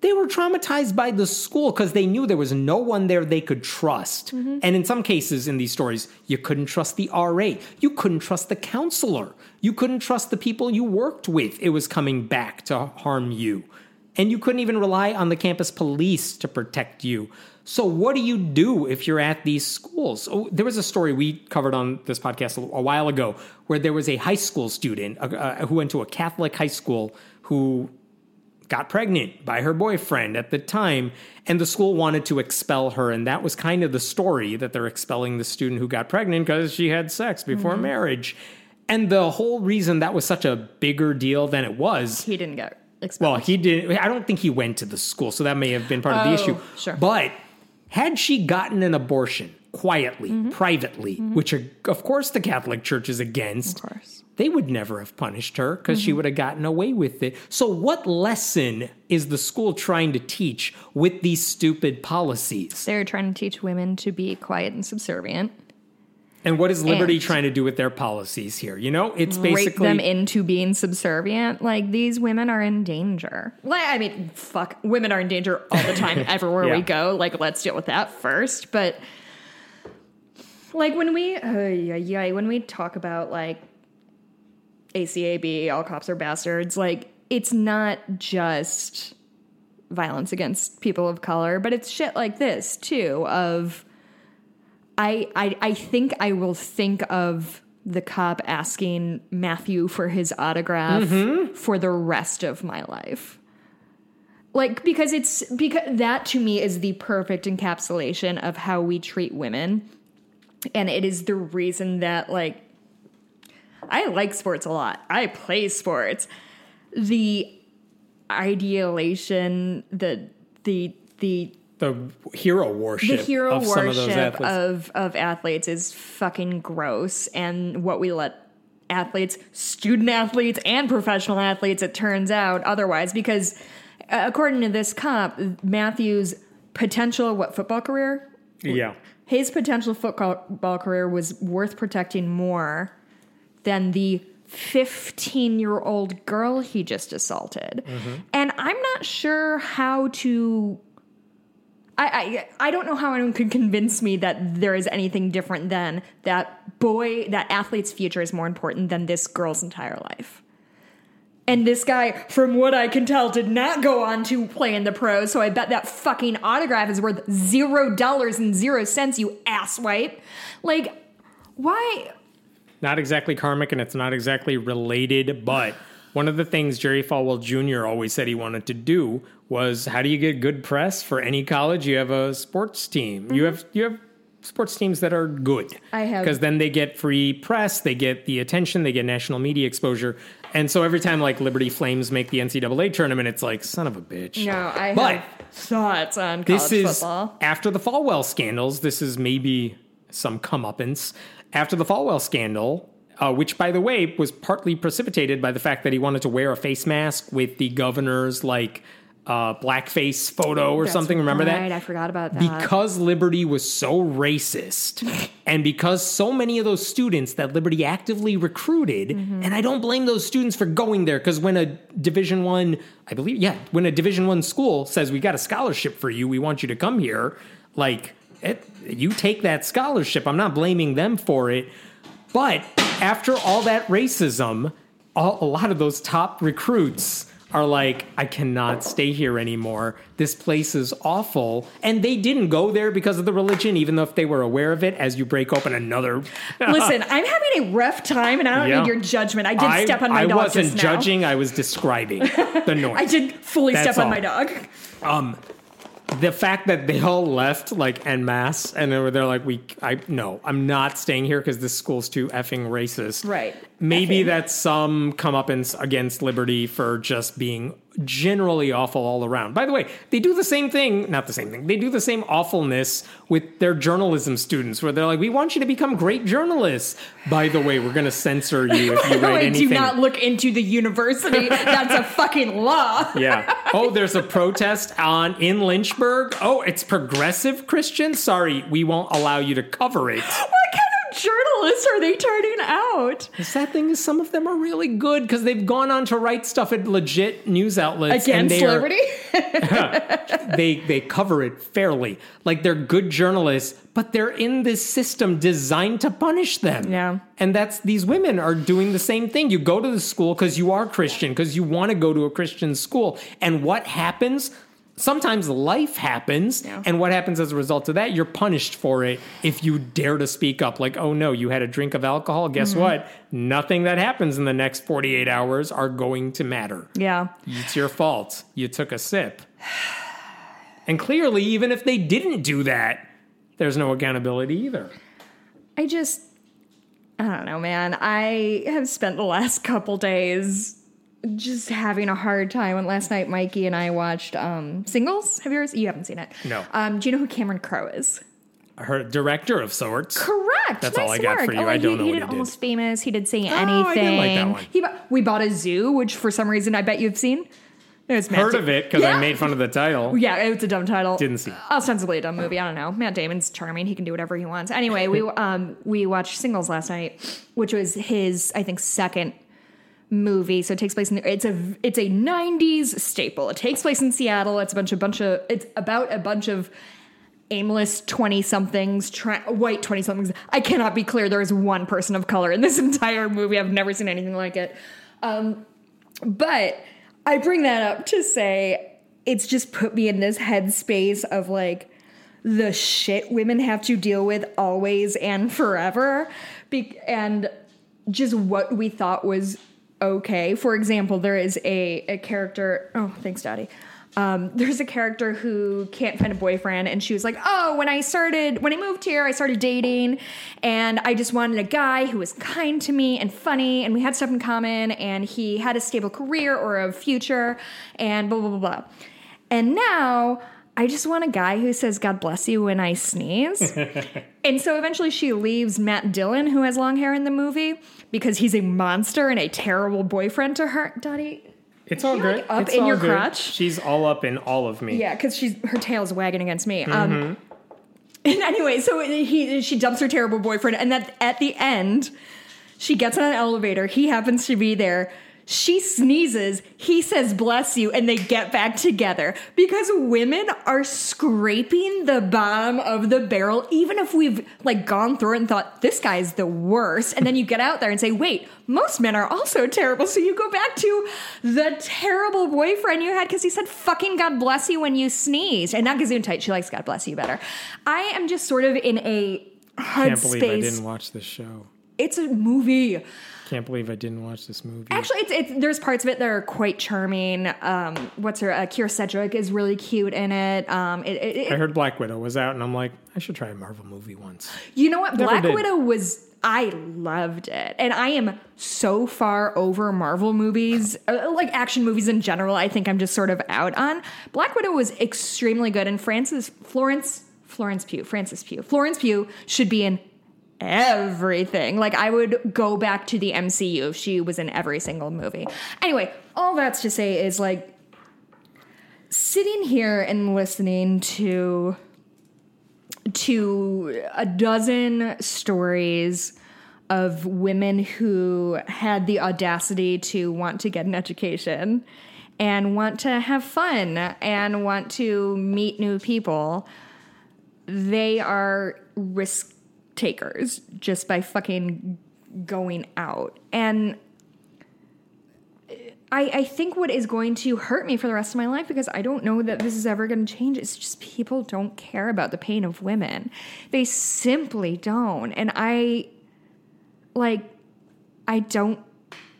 Speaker 1: they were traumatized by the school because they knew there was no one there they could trust. Mm-hmm. And in some cases in these stories, you couldn't trust the RA. You couldn't trust the counselor. You couldn't trust the people you worked with. It was coming back to harm you. And you couldn't even rely on the campus police to protect you. So, what do you do if you're at these schools? Oh, there was a story we covered on this podcast a, while ago where there was a high school student uh, who went to a Catholic high school who got pregnant by her boyfriend at the time, and the school wanted to expel her. And that was kind of the story that they're expelling the student who got pregnant because she had sex before marriage. And the whole reason that was such a bigger deal than it was
Speaker 2: he didn't get expelled.
Speaker 1: well, he didn't. I don't think he went to the school, so that may have been part of the
Speaker 2: Oh,
Speaker 1: issue.
Speaker 2: sure.
Speaker 1: But had she gotten an abortion quietly,
Speaker 2: Mm-hmm.
Speaker 1: privately, which are, of course the Catholic Church is against,
Speaker 2: Of course.
Speaker 1: they would never have punished her because
Speaker 2: Mm-hmm.
Speaker 1: she would have gotten away with it. So, what lesson is the school trying to teach with these stupid policies?
Speaker 2: They're trying to teach women to be quiet and subservient.
Speaker 1: And what is Liberty
Speaker 2: And-
Speaker 1: trying to do with their policies here? You know, it's basically
Speaker 2: them into being subservient. Like these women are in danger. Like I mean, fuck, women are in danger all the time everywhere
Speaker 1: Yeah.
Speaker 2: we go. Like let's deal with that first. But like when we, uh, yeah, yeah, when we talk about like ACAB, all cops are bastards. Like it's not just violence against people of color, but it's shit like this too. Of I, I I think I will think of the cop asking Matthew for his autograph mm-hmm. for the rest of my life. Like because it's because that to me is the perfect encapsulation of how we treat women. And it is the reason that like I like sports a lot. I play sports. The idealization, the the the
Speaker 1: the hero worship
Speaker 2: the hero
Speaker 1: of some of those
Speaker 2: worship
Speaker 1: athletes.
Speaker 2: of of athletes is fucking gross and what we let athletes student athletes and professional athletes it turns out otherwise because uh, according to this cop matthew's potential what football career
Speaker 1: yeah.
Speaker 2: his potential football career was worth protecting more than the 15 year old girl he just assaulted. And I'm not sure how to. I, I I don't know how anyone could convince me that there is anything different than that boy that athlete's future is more important than this girl's entire life. And this guy, from what I can tell, did not go on to play in the pros. So I bet that fucking autograph is worth zero dollars and zero cents, you asswipe. Like, why?
Speaker 1: not exactly karmic and it's not exactly related, but one of the things Jerry Falwell Jr. always said he wanted to do was how do you get good press for any college? You have a sports team. You have you have sports teams that are good.
Speaker 2: Mm-hmm. I have-
Speaker 1: because then they get free press, they get the attention, they get national media exposure, and so every time like Liberty Flames make the NCAA tournament, it's like son of a bitch.
Speaker 2: No, I
Speaker 1: But-
Speaker 2: have thoughts on college
Speaker 1: this is
Speaker 2: football.
Speaker 1: after the Falwell scandals. This is maybe some comeuppance after the Falwell scandal, uh, which, by the way, was partly precipitated by the fact that he wanted to wear a face mask with the governor's like uh, blackface photo or
Speaker 2: That's
Speaker 1: something. Remember that?
Speaker 2: right,
Speaker 1: that?
Speaker 2: I forgot about that.
Speaker 1: because Liberty was so racist and because so many of those students that Liberty actively recruited
Speaker 2: Mm-hmm.
Speaker 1: and I don't blame those students for going there because when a division 1 I believe yeah when a division 1 school says we got a scholarship for you we want you to come here like it, you take that scholarship I'm not blaming them for it but after all that racism all, a lot of those top recruits are like, I cannot stay here anymore. This place is awful. And they didn't go there because of the religion, even though if they were aware of it, as you break open another.
Speaker 2: Listen, I'm having a rough time, and I don't
Speaker 1: Yeah.
Speaker 2: need your judgment. I did
Speaker 1: I,
Speaker 2: step on my
Speaker 1: I
Speaker 2: dog I wasn't
Speaker 1: judging, I was describing the noise.
Speaker 2: I did fully
Speaker 1: That's
Speaker 2: step on
Speaker 1: all.
Speaker 2: my dog.
Speaker 1: Um, the fact that they all left like en masse and they were they're like we I no I'm not staying here because this school's too effing racist
Speaker 2: Right.
Speaker 1: maybe
Speaker 2: Effing.
Speaker 1: that's some comeuppance against liberty for just being generally awful all around by the way they do the same thing not the same thing they do the same awfulness with their journalism students where they're like we want you to become great journalists by the way we're going to censor you if you write anything
Speaker 2: do not look into the university. That's a fucking law.
Speaker 1: yeah. Oh, there's a protest on in Lynchburg. Oh, it's progressive Christian. Sorry, we won't allow you to cover it.
Speaker 2: What kind of journalists are they turning out?
Speaker 1: The sad thing is, some of them are really good because they've gone on to write stuff at legit news outlets and
Speaker 2: Against
Speaker 1: they are- they they cover it fairly. Like they're good journalists, but they're in this system designed to punish them.
Speaker 2: Yeah.
Speaker 1: And that's these women are doing the same thing. You go to the school because you are Christian, because you want to go to a Christian school. And what happens? Sometimes life happens,
Speaker 2: Yeah.
Speaker 1: and what happens as a result of that? You're punished for it if you dare to speak up. Like, oh no, you had a drink of alcohol. Guess
Speaker 2: Mm-hmm.
Speaker 1: what? Nothing that happens in the next 48 hours are going to matter.
Speaker 2: yeah.
Speaker 1: It's your fault. You took a sip. And clearly, even if they didn't do that, there's no accountability either.
Speaker 2: I just, I don't know, man. I have spent the last couple days just having a hard time. And last night, Mikey and I watched um, Singles. Have you ever? You haven't seen it?
Speaker 1: No.
Speaker 2: Um, do you know who Cameron Crowe is?
Speaker 1: Her director of sorts.
Speaker 2: Correct.
Speaker 1: That's all I got
Speaker 2: work.
Speaker 1: for you.
Speaker 2: Oh,
Speaker 1: I don't
Speaker 2: he,
Speaker 1: know
Speaker 2: he did
Speaker 1: he did.
Speaker 2: Almost Famous. He did Say
Speaker 1: I
Speaker 2: Anything.
Speaker 1: didn't like that one.
Speaker 2: He we bought a zoo, which for some reason I bet you've seen. It was Matt
Speaker 1: Heard
Speaker 2: Da-
Speaker 1: of it because
Speaker 2: Yeah.
Speaker 1: I made fun of the title.
Speaker 2: Yeah, it's a dumb title.
Speaker 1: Didn't see it.
Speaker 2: Ostensibly a dumb movie. I don't know. Matt Damon's charming. He can do whatever he wants. Anyway, we um we watched Singles last night, which was his I think second movie. So it takes place in it's a it's a '90s staple. It takes place in Seattle. It's a bunch of bunch of it's about a bunch of aimless 20 somethings try, white 20 somethings i cannot be clear there is one person of color in this entire movie i've never seen anything like it um, but I bring that up to say it's just put me in this headspace of like the shit women have to deal with always and forever. Be- and just what we thought was okay. For example, there is a, a character. Oh, thanks, Daddy. Um, there's a character who can't find a boyfriend, and she was like, "Oh, when I started, when I moved here, I started dating, and I just wanted a guy who was kind to me and funny, and we had stuff in common, and he had a stable career or a future, and blah blah blah blah." And now I just want a guy who says "God bless you" when I sneeze. And so eventually she leaves Matt Dillon, who has long hair in the movie, because he's a monster and a terrible boyfriend to her. Dottie,
Speaker 1: It's all good.
Speaker 2: like, up
Speaker 1: It's
Speaker 2: in your
Speaker 1: good.
Speaker 2: crotch?
Speaker 1: She's all up in all of me.
Speaker 2: yeah, because she's her tail's wagging against me.
Speaker 1: Mm-hmm.
Speaker 2: Um, and anyway, so he she dumps her terrible boyfriend, and that at the end, she gets on an elevator. He happens to be there. She sneezes. He says, bless you, and they get back together because women are scraping the bottom of the barrel, even if we've like gone through it and thought, this guy's the worst. And then you get out there and say, wait, most men are also terrible. So you go back to the terrible boyfriend you had because he said, fucking God bless you when you sneezed. And not Gesundheit. She likes God bless you better. I am just sort of in a
Speaker 1: Can't believe I didn't watch this show.
Speaker 2: It's a movie.
Speaker 1: Can't believe I didn't watch this movie.
Speaker 2: Actually, it's, it's there's parts of it that are quite charming. Um, what's her? Uh, Kyra Sedgwick is really cute in it. Um, it, it,
Speaker 1: I heard Black Widow was out, and I'm like, I should try a Marvel movie once.
Speaker 2: you know what?
Speaker 1: Never
Speaker 2: Black
Speaker 1: did.
Speaker 2: Widow was. I loved it, and I am so far over Marvel movies, uh, like action movies in general. I think I'm just sort of out on. Black Widow was extremely good, and Francis Florence Florence Pugh Francis Pugh Florence Pugh should be in everything. Like I would go back to the MCU if she was in every single movie. Anyway, all that's to say is like sitting here and listening to to a dozen stories of women who had the audacity to want to get an education and want to have fun and want to meet new people, they are risk takers just by fucking going out. And I, I think what is going to hurt me for the rest of my life because I don't know that this is ever going to change. It's just people don't care about the pain of women. They simply don't. And I, like, I don't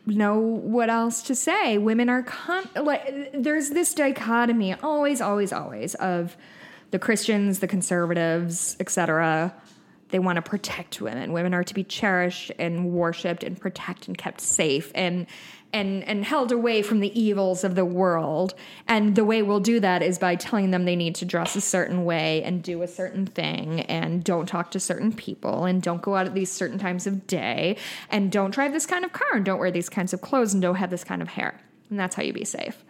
Speaker 2: know what else to say. Women are con- like there's this dichotomy always always always of the Christians, the conservatives, etc. They want to protect women. Women are to be cherished and worshipped and protected and kept safe and and and held away from the evils of the world. And the way we'll do that is by telling them they need to dress a certain way and do a certain thing and don't talk to certain people and don't go out at these certain times of day and don't drive this kind of car and don't wear these kinds of clothes and don't have this kind of hair. And that's how you be safe.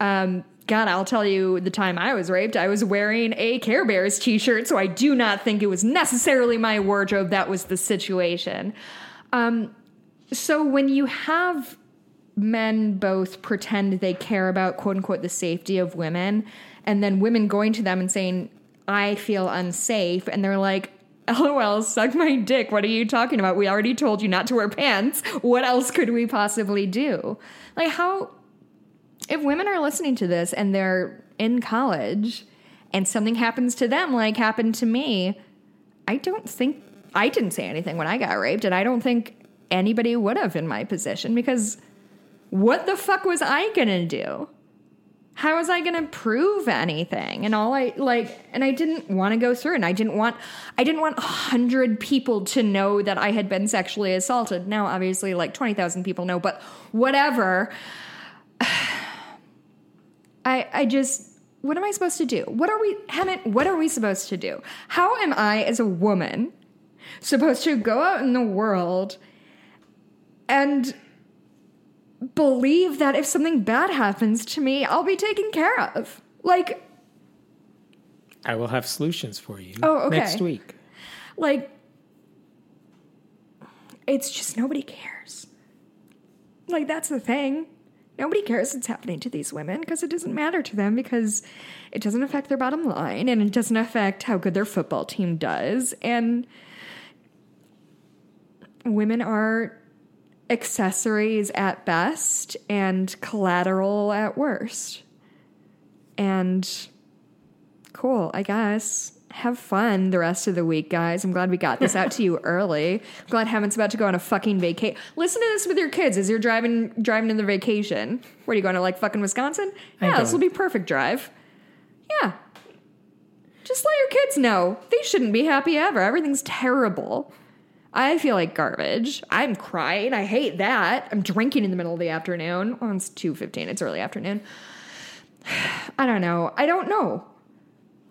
Speaker 2: Um, God, I'll tell you the time I was raped, I was wearing a Care Bears t shirt, so I do not think it was necessarily my wardrobe that was the situation. Um, so when you have men both pretend they care about quote unquote the safety of women and then women going to them and saying i feel unsafe and they're like lol suck my dick what are you talking about? We already told you not to wear pants. What else could we possibly do? Like how if women are listening to this and they're in college and something happens to them like happened to me i don't think i didn't say anything when i got raped and i don't think anybody would have in my position because what the fuck was I gonna do? How was I gonna prove anything? And all I like, and I didn't want to go through, and I didn't want, I didn't want a hundred people to know that I had been sexually assaulted. Now, obviously, like twenty thousand people know, but whatever. I, I just, what am I supposed to do? What are we, Hemant, what are we supposed to do? How am I, as a woman, supposed to go out in the world and believe that if something bad happens to me, I'll be taken care of. Like,
Speaker 1: I will have solutions for you
Speaker 2: Oh, okay.
Speaker 1: next week.
Speaker 2: like, it's just nobody cares. Like, that's the thing. Nobody cares what's happening to these women because it doesn't matter to them because it doesn't affect their bottom line and it doesn't affect how good their football team does. And women are accessories at best and collateral at worst. And cool, I guess. Have fun the rest of the week, guys. I'm glad we got this out to you early. I'm glad Hemant's about to go on a fucking vacation. Listen to this with your kids as you're driving driving in the vacation. Where are you going to like fucking Wisconsin? Yeah, this will be perfect drive. Yeah. Just let your kids know. They shouldn't be happy ever. Everything's terrible. I feel like garbage. I'm crying. I hate that. I'm drinking in the middle of the afternoon. Well, it's 2.15. It's early afternoon. I don't know. I don't know.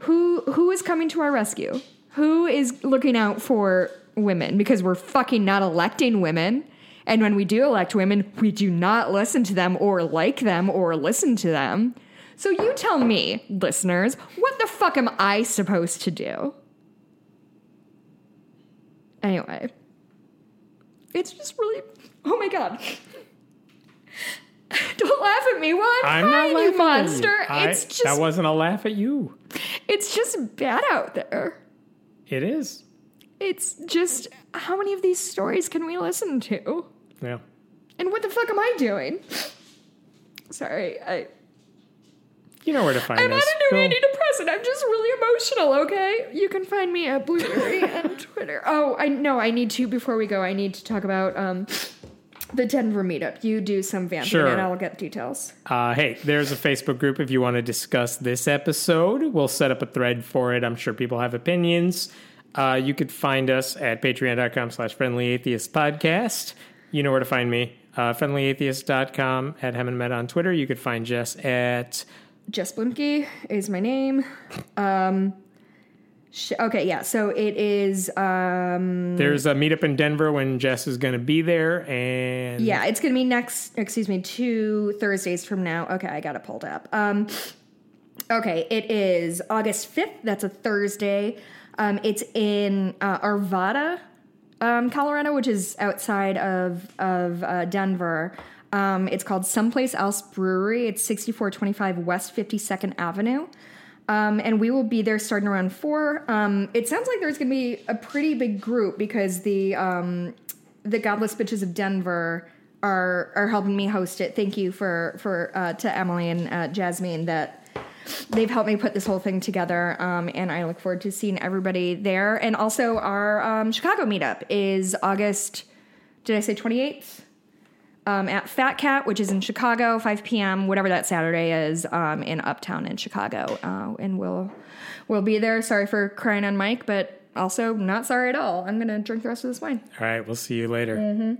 Speaker 2: Who who is coming to our rescue? Who is looking out for women? Because we're fucking not electing women. And when we do elect women, we do not listen to them or like them or listen to them. So you tell me, listeners, what the fuck am I supposed to do? Anyway, it's just really. Oh my god. Don't laugh at me while I'm,
Speaker 1: I'm
Speaker 2: crying, you monster.
Speaker 1: I-
Speaker 2: it's just
Speaker 1: that wasn't a laugh at you.
Speaker 2: It's just bad out there.
Speaker 1: It is.
Speaker 2: It's just how many of these stories can we listen to?
Speaker 1: Yeah.
Speaker 2: And what the fuck am I doing? Sorry, I
Speaker 1: You know where to find
Speaker 2: I'm on
Speaker 1: us.
Speaker 2: a new
Speaker 1: Go-
Speaker 2: antidepressant. I'm just really emotional, okay? You can find me at Blueberry and Twitter. Oh, I know I need to before we go, I need to talk about um the Denver meetup. You do some vamping
Speaker 1: Sure.
Speaker 2: and I'll get the details.
Speaker 1: Uh, hey, there's a Facebook group if you want to discuss this episode. We'll set up a thread for it. I'm sure people have opinions. Uh, you could find us at patreon.com slash friendly atheist podcast. You know where to find me. Uh, friendlyatheist.com at Hemant Mehta on Twitter. You could find Jess at
Speaker 2: Jess Bluemke is my name. Um okay, yeah. So it is um
Speaker 1: There's a meetup in Denver when Jess is going to be there. And
Speaker 2: Yeah, it's gonna be next. Excuse me, two Thursdays from now. Okay, I got it pulled up. Um, Okay, it is August 5th. That's a Thursday. Um, it's in uh, Arvada, um, Colorado, which is outside of, of uh, Denver. Um, it's called Someplace Else Brewery. It's 6425 West 52nd Avenue. Um, and we will be there starting around four. Um, it sounds like there's going to be a pretty big group because the um, the Godless Bitches of Denver are are helping me host it. Thank you for for uh, to Emily and uh, Jasmine that they've helped me put this whole thing together. Um, and I look forward to seeing everybody there. And also our um, Chicago meetup is August. Did I say twenty eighth? Um, at Fat Cat, which is in Chicago, 5 p.m., whatever that Saturday is, um, in Uptown in Chicago, uh, and we'll we'll be there. Sorry for crying on mic, but also not sorry at all. I'm gonna drink the rest of this wine.
Speaker 1: All right, we'll see you later.